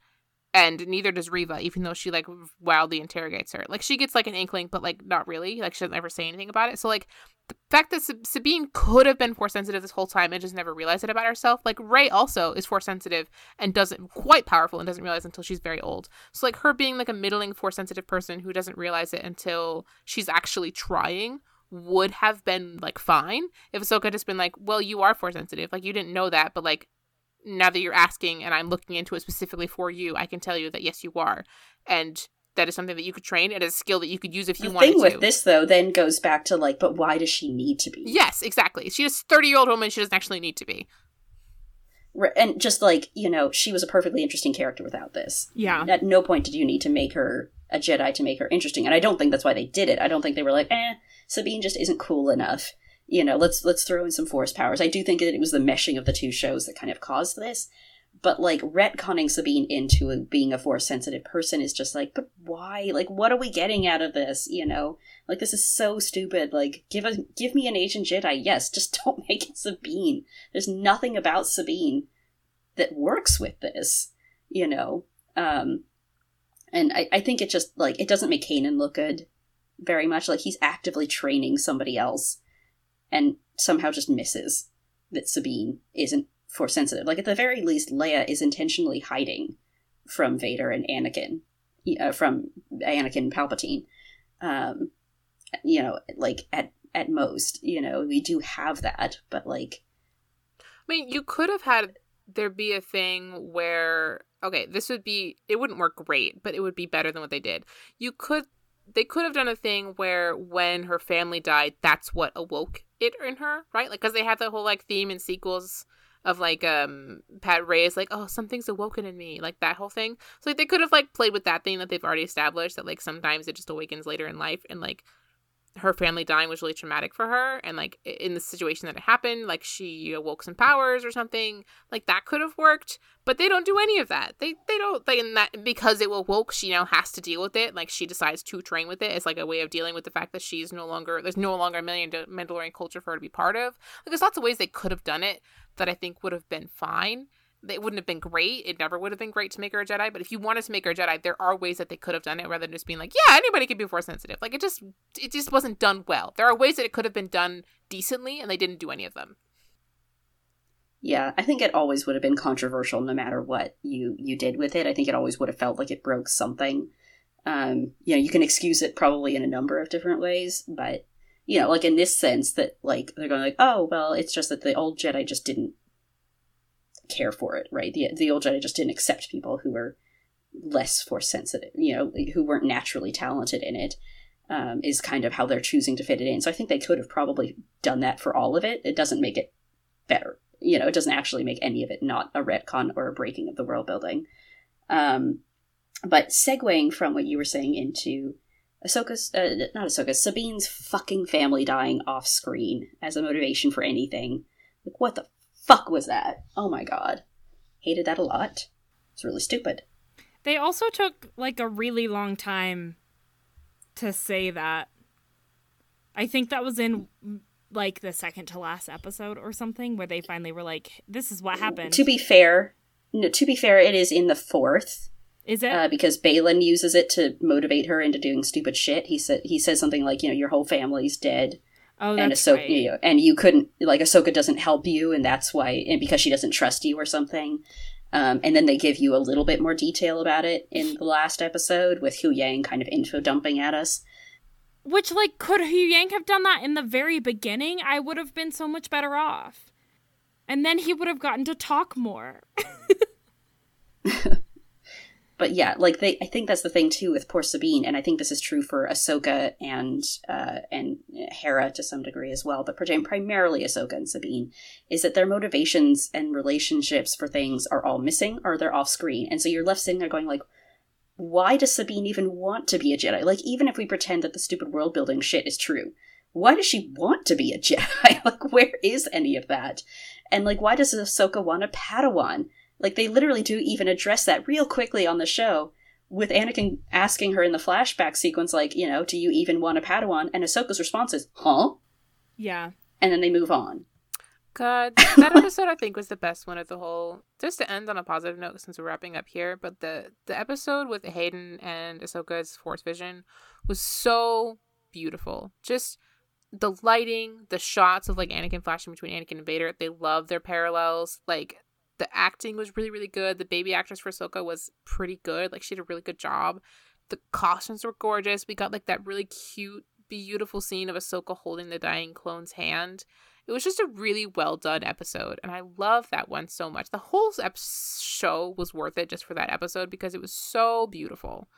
And neither does Reva, even though she like wildly interrogates her. Like she gets like an inkling, but like not really. Like she doesn't ever say anything about it. So like the fact that Sab- Sabine could have been force sensitive this whole time and just never realized it about herself. Like Rey also is force sensitive and doesn't quite powerful and doesn't realize until she's very old. So like her being like a middling force sensitive person who doesn't realize it until she's actually trying would have been like fine if Ahsoka just been like, well, you are force sensitive. Like you didn't know that, but like now that you're asking and I'm looking into it specifically for you, I can tell you that yes, you are, and that is something that you could train. It is a skill that you could use if you the wanted thing with to. this, though, then goes back to, like, but why does she need to be? Yes, exactly. She's a 30 year old woman. She doesn't actually need to be. And just like, you know, she was a perfectly interesting character without this. yeah. At no point did you need to make her a Jedi to make her interesting. And I don't think that's why they did it. I don't think they were like, eh, Sabine just isn't cool enough. You know, let's let's throw in some force powers. I do think that it was the meshing of the two shows that kind of caused this. But like retconning Sabine into a, being a force sensitive person is just like, but why? Like, what are we getting out of this? You know, like this is so stupid. Like, give us give me an Asian Jedi, yes. Just don't make it Sabine. There's nothing about Sabine that works with this. You know, um, and I, I think it just like it doesn't make Kanan look good very much. Like he's actively training somebody else, and somehow just misses that Sabine isn't force sensitive. Like at the very least, Leia is intentionally hiding from Vader and Anakin, uh, from Anakin Palpatine. Um, you know, like at at most, you know, we do have that, but like I mean, you could have had there be a thing where okay, this would be it wouldn't work great, but it would be better than what they did. You could they could have done a thing where when her family died, that's what awoke it in her, right? Like cuz they have the whole like theme in sequels of like um Pat Rey is like, "Oh, something's awoken in me." Like that whole thing. So like they could have like played with that thing that they've already established that like sometimes it just awakens later in life and like her family dying was really traumatic for her and like in the situation that it happened like she awoke some powers or something like that could have worked but they don't do any of that. They they don't they in that because it awoke she now has to deal with it. Like she decides to train with it as like a way of dealing with the fact that she's no longer there's no longer a million mandalorian culture for her to be part of. Like there's lots of ways they could have done it that i think would have been fine it wouldn't have been great. It never would have been great to make her a Jedi. But if you wanted to make her a Jedi, there are ways that they could have done it rather than just being like, yeah, anybody could be force sensitive. Like it just, it just wasn't done well. There are ways that it could have been done decently, and they didn't do any of them. Yeah, I think it always would have been controversial no matter what you you did with it. I think it always would have felt like it broke something. Um, you know, you can excuse it probably in a number of different ways, but you know, like in this sense that like they're going like, oh well, it's just that the old Jedi just didn't care for it, right? The the old Jedi just didn't accept people who were less force sensitive, you know, who weren't naturally talented in it. Um, is kind of how they're choosing to fit it in. So I think they could have probably done that for all of it. It doesn't make it better you know, it doesn't actually make any of it not a retcon or a breaking of the world building. Um, but segueing from what you were saying into Ahsoka's, uh, not Ahsoka, Sabine's fucking family dying off screen as a motivation for anything. Like, what the fuck was that? Oh my god. Hated that a lot. It's really stupid. They also took like a really long time to say that. I think that was in like the second to last episode or something where they finally were like, "This is what happened." To be fair, no, to be fair, it is in the fourth. Is it? Uh, because Baylan uses it to motivate her into doing stupid shit. He said he says something like, you know, your whole family's dead, oh, and Ahsoka, right. you know, and you couldn't like Ahsoka doesn't help you, and that's why, and because she doesn't trust you or something. Um, and then they give you a little bit more detail about it in the last episode with Huyang kind of info dumping at us. Which, like, could Huyang have done that in the very beginning? I would have been so much better off. And then he would have gotten to talk more. but yeah, like they, I think that's the thing too with poor Sabine, and I think this is true for Ahsoka and uh, and Hera to some degree as well, but prim- primarily Ahsoka and Sabine, is that their motivations and relationships for things are all missing or they're off screen, and so you're left sitting there going like, why does Sabine even want to be a Jedi? Like, even if we pretend that the stupid world building shit is true, why does she want to be a Jedi? like, where is any of that? And like, why does Ahsoka want a Padawan? Like they literally do even address that real quickly on the show with Anakin asking her in the flashback sequence, like, you know, do you even want a Padawan? And Ahsoka's response is, huh? yeah. And then they move on. God, that episode I think was the best one of the whole. Just to end on a positive note, since we're wrapping up here, but the the episode with Hayden and Ahsoka's Force Vision was so beautiful. Just the lighting, the shots of like Anakin flashing between Anakin and Vader. They love their parallels. Like the acting was really really good. The baby actress for Ahsoka was pretty good. Like she did a really good job. The costumes were gorgeous. We got like that really cute, beautiful scene of Ahsoka holding the dying clone's hand it was just a really well done episode and i love that one so much the whole ep- show was worth it just for that episode because it was so beautiful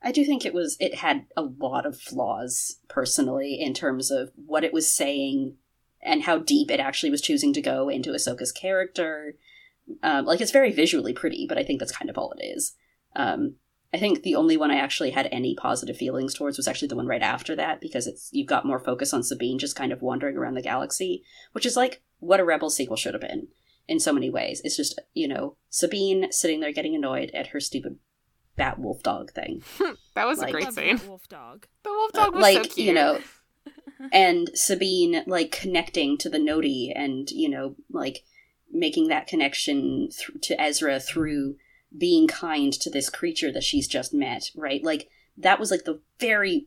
I do think it was it had a lot of flaws personally in terms of what it was saying and how deep it actually was choosing to go into Ahsoka's character. Um, like it's very visually pretty, but I think that's kind of all it is. Um, I think the only one I actually had any positive feelings towards was actually the one right after that because it's you've got more focus on Sabine just kind of wandering around the galaxy, which is like what a Rebel sequel should have been in so many ways. It's just you know Sabine sitting there getting annoyed at her stupid bat wolf dog thing. that was Like- a great Love scene wolf dog. the wolf Uh, dog was like so cute you know and sabine like connecting to the Noti and you know like making that connection th- to ezra through being kind to this creature that she's just met right? Like that was like the very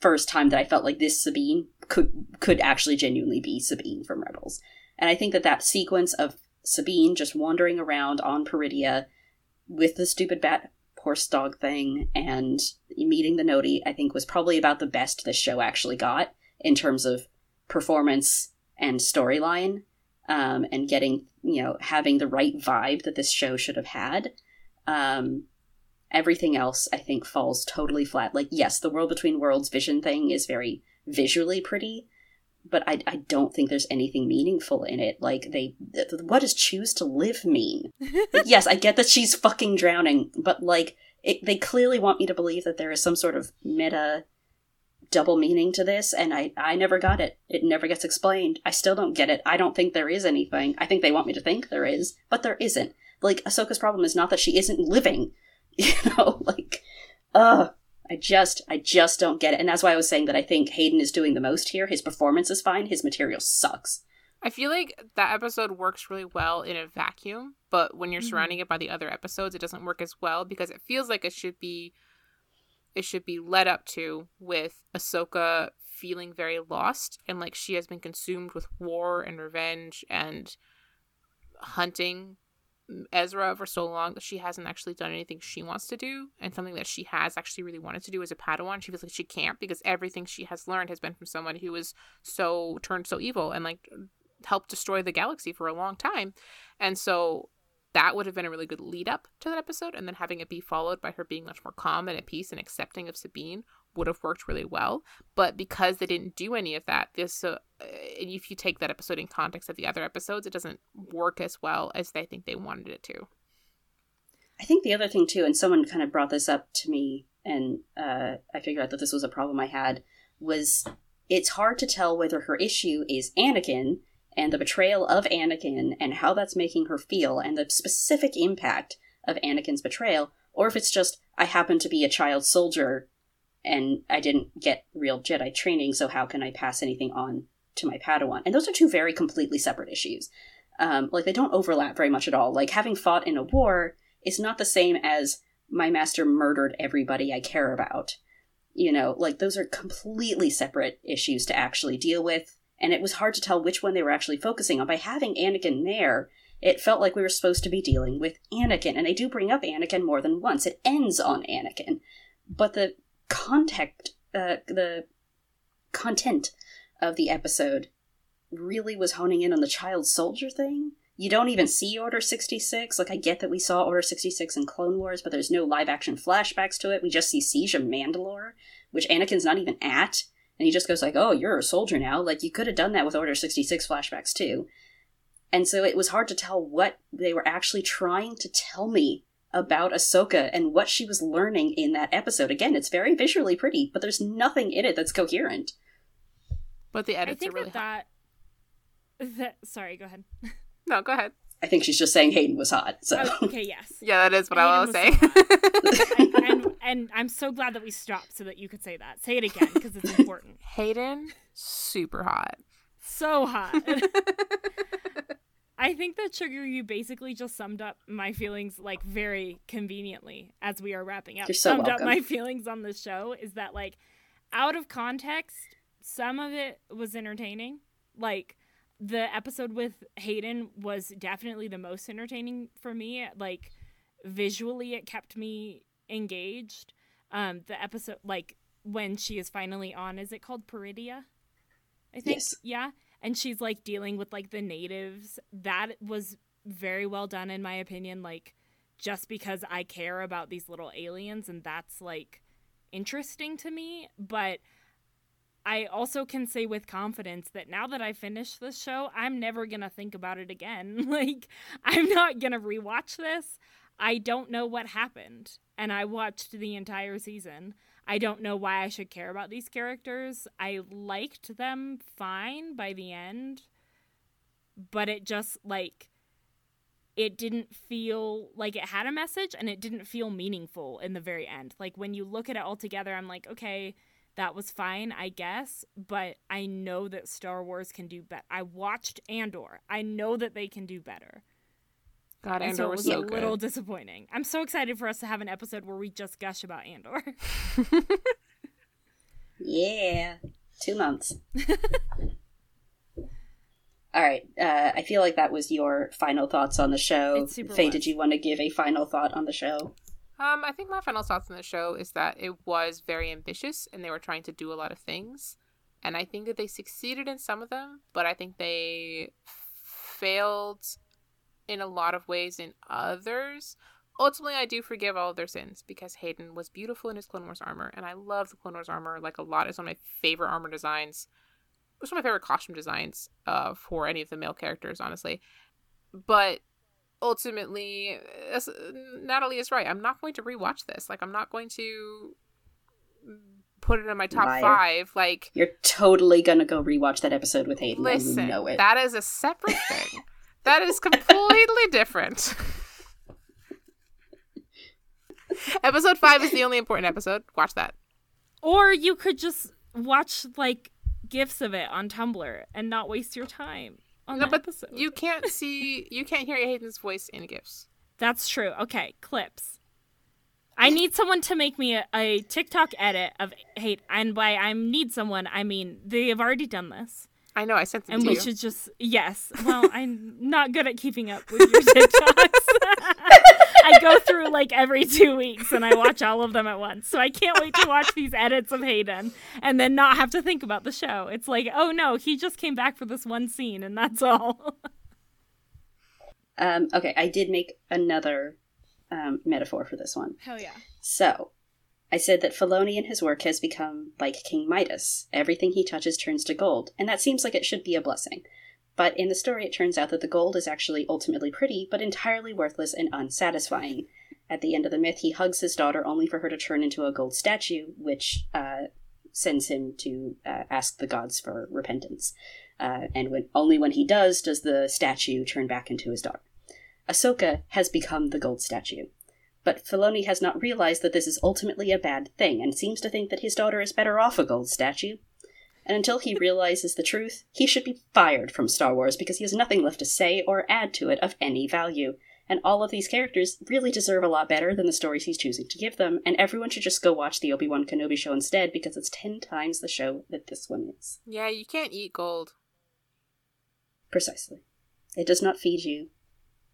first time that i felt like this sabine could could actually genuinely be sabine from rebels. And i think that that sequence of sabine just wandering around on Peridea with the stupid bat horse dog thing and meeting the Noti, i think was probably about the best this show actually got in terms of performance and storyline um, and getting you know having the right vibe that this show should have had. Um, everything else i think falls totally flat. Like yes the world between worlds vision thing is very visually pretty but I, I don't think there's anything meaningful in it. Like they th- what does choose to live mean? Yes, I get that she's fucking drowning, but like it, they clearly want me to believe that there is some sort of meta double meaning to this, and I I never got it. It never gets explained. I still don't get it. I don't think there is anything. I think they want me to think there is, but there isn't. Like Ahsoka's problem is not that she isn't living, you know. Like, ugh. I just, I just don't get it, and that's why I was saying that I think Hayden is doing the most here. His performance is fine. His material sucks. I feel like that episode works really well in a vacuum, but when you're Mhm. surrounding it by the other episodes, it doesn't work as well because it feels like it should be it should be led up to with Ahsoka feeling very lost and like she has been consumed with war and revenge and hunting Ezra for so long that she hasn't actually done anything she wants to do and something that she has actually really wanted to do as a Padawan. She feels like she can't because everything she has learned has been from someone who was so turned so evil and like helped destroy the galaxy for a long time. And so that would have been a really good lead up to that episode. And then having it be followed by her being much more calm and at peace and accepting of Sabine would have worked really well. But because they didn't do any of that, this, uh, if you take that episode in context of the other episodes, it doesn't work as well as they think they wanted it to. I think the other thing too, and someone kind of brought this up to me, and uh, I figured out that this was a problem I had, was it's hard to tell whether her issue is Anakin and the betrayal of Anakin and how that's making her feel and the specific impact of Anakin's betrayal, or if it's just I happen to be a child soldier and I didn't get real Jedi training, so how can I pass anything on to my Padawan? And those are two very completely separate issues. Um, like they don't overlap very much at all. Like having fought in a war is not the same as my master murdered everybody I care about. You know, like those are completely separate issues to actually deal with, and it was hard to tell which one they were actually focusing on. By having Anakin there, it felt like we were supposed to be dealing with Anakin, and they do bring up Anakin more than once. It ends on Anakin, but the context, uh, the content of the episode really was honing in on the child soldier thing. You don't even see Order 66. Like, I get that we saw Order 66 in Clone Wars, but there's no live action flashbacks to it. We just see Siege of Mandalore, which Anakin's not even at. And he just goes like, oh, you're a soldier now. Like, you could have done that with Order 66 flashbacks, too. And so it was hard to tell what they were actually trying to tell me about Ahsoka and what she was learning in that episode. Again, it's very visually pretty, but there's nothing in it that's coherent. But the I edits think are really that, that that sorry, go ahead. No, go ahead. I think she's just saying Hayden was hot. So Oh, okay, yes. Yeah, that is what I was saying. and, and and I'm so glad that we stopped so that you could say that. Say it again because it's important. Hayden, super hot. So hot. I think that sugar you basically just summed up my feelings like very conveniently as we are wrapping up. You're so summed up welcome. my feelings on this show is that like out of context, some of it was entertaining. Like the episode with Hayden was definitely the most entertaining for me. Like visually it kept me engaged. Um the episode like when she is finally on is it called Peridea? I think Yes. yeah and she's like dealing with like the natives that was very well done in my opinion like just because i care about these little aliens and that's like interesting to me but i also can say with confidence that now that i finished this show i'm never gonna think about it again like i'm not gonna rewatch this i don't know what happened and i watched the entire season I don't know why I should care about these characters. I liked them fine by the end, but it just like it didn't feel like it had a message and it didn't feel meaningful in the very end. Like when you look at it all together, I'm like, okay, that was fine, I guess, but I know that Star Wars can do better. I watched Andor. I know that they can do better. God, And Andor so it was was so a good. little disappointing. I'm so excited for us to have an episode where we just gush about Andor. yeah, two months. All right. Uh, I feel like that was your final thoughts on the show. It super Faye, was. did you want to give a final thought on the show? Um, I think my final thoughts on the show is that it was very ambitious and they were trying to do a lot of things. And I think that they succeeded in some of them, but I think they failed in a lot of ways in others. Ultimately, I do forgive all of their sins because Hayden was beautiful in his Clone Wars armor, and I love the Clone Wars armor like a lot. It's one of my favorite armor designs. It's one of my favorite costume designs uh, for any of the male characters, honestly. But ultimately, as- Natalie is right. I'm not going to rewatch this. Like, I'm not going to put it in my top Liar. five. Like, You're totally gonna go rewatch that episode with Hayden. listen, know it. that is a separate thing. that is completely different. episode five is the only important episode. Watch that. Or you could just watch like gifs of it on Tumblr and not waste your time on No, the but episode. you can't see, you can't hear Hayden's voice in gifs. That's true. Okay, clips. I need someone to make me a, a TikTok edit of hate, and by I need someone, I mean they have already done this, I know. I sent them and we you. should just yes. Well, I'm not good at keeping up with your TikToks. I go through like every two weeks, and I watch all of them at once. So I can't wait to watch these edits of Hayden, and then not have to think about the show. It's like, oh no, he just came back for this one scene, and that's all. Um, okay, I did make another um, metaphor for this one. Hell yeah. So, I said that Filoni in his work has become like King Midas. Everything he touches turns to gold, and that seems like it should be a blessing. But in the story, it turns out that the gold is actually ultimately pretty, but entirely worthless and unsatisfying. At the end of the myth, he hugs his daughter only for her to turn into a gold statue, which uh, sends him to uh, ask the gods for repentance. Uh, and when only when he does does the statue turn back into his daughter. Ahsoka has become the gold statue. But Filoni has not realized that this is ultimately a bad thing and seems to think that his daughter is better off a gold statue. And until he realizes the truth, he should be fired from Star Wars because he has nothing left to say or add to it of any value. And all of these characters really deserve a lot better than the stories he's choosing to give them, and everyone should just go watch the Obi Wan Kenobi show instead because it's ten times the show that this one is. Yeah, you can't eat gold. Precisely. It does not feed you,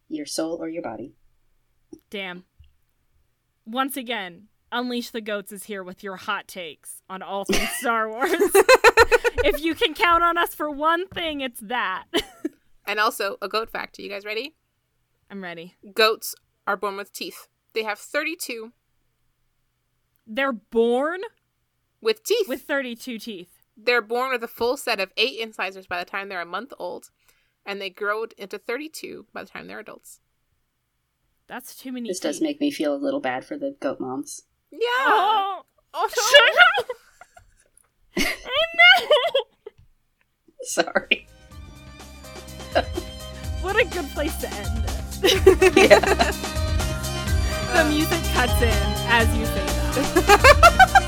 your soul, or your body. Damn. Once again, Unleash the Goats is here with your hot takes on all things Star Wars. if you can count on us for one thing, it's that. and also, a goat fact. Are you guys ready? I'm ready. Goats are born with teeth. They have 32. They're born with teeth. With 32 teeth. They're born with a full set of eight incisors by the time they're a month old, and they grow into 32 by the time they're adults. That's too many. This teeth. does make me feel a little bad for the goat moms. Yeah. Oh, oh no. oh no. Sorry. what a good place to end it. yeah. the music cuts in as you say that.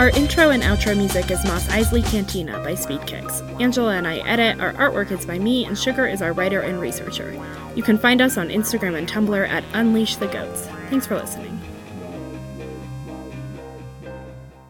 Our intro and outro music is Mos Eisley Cantina by Spiedkiks. Angela and I edit, our artwork is by me, and Sugar is our writer and researcher. You can find us on Instagram and Tumblr at Unleash the Goats. Thanks for listening.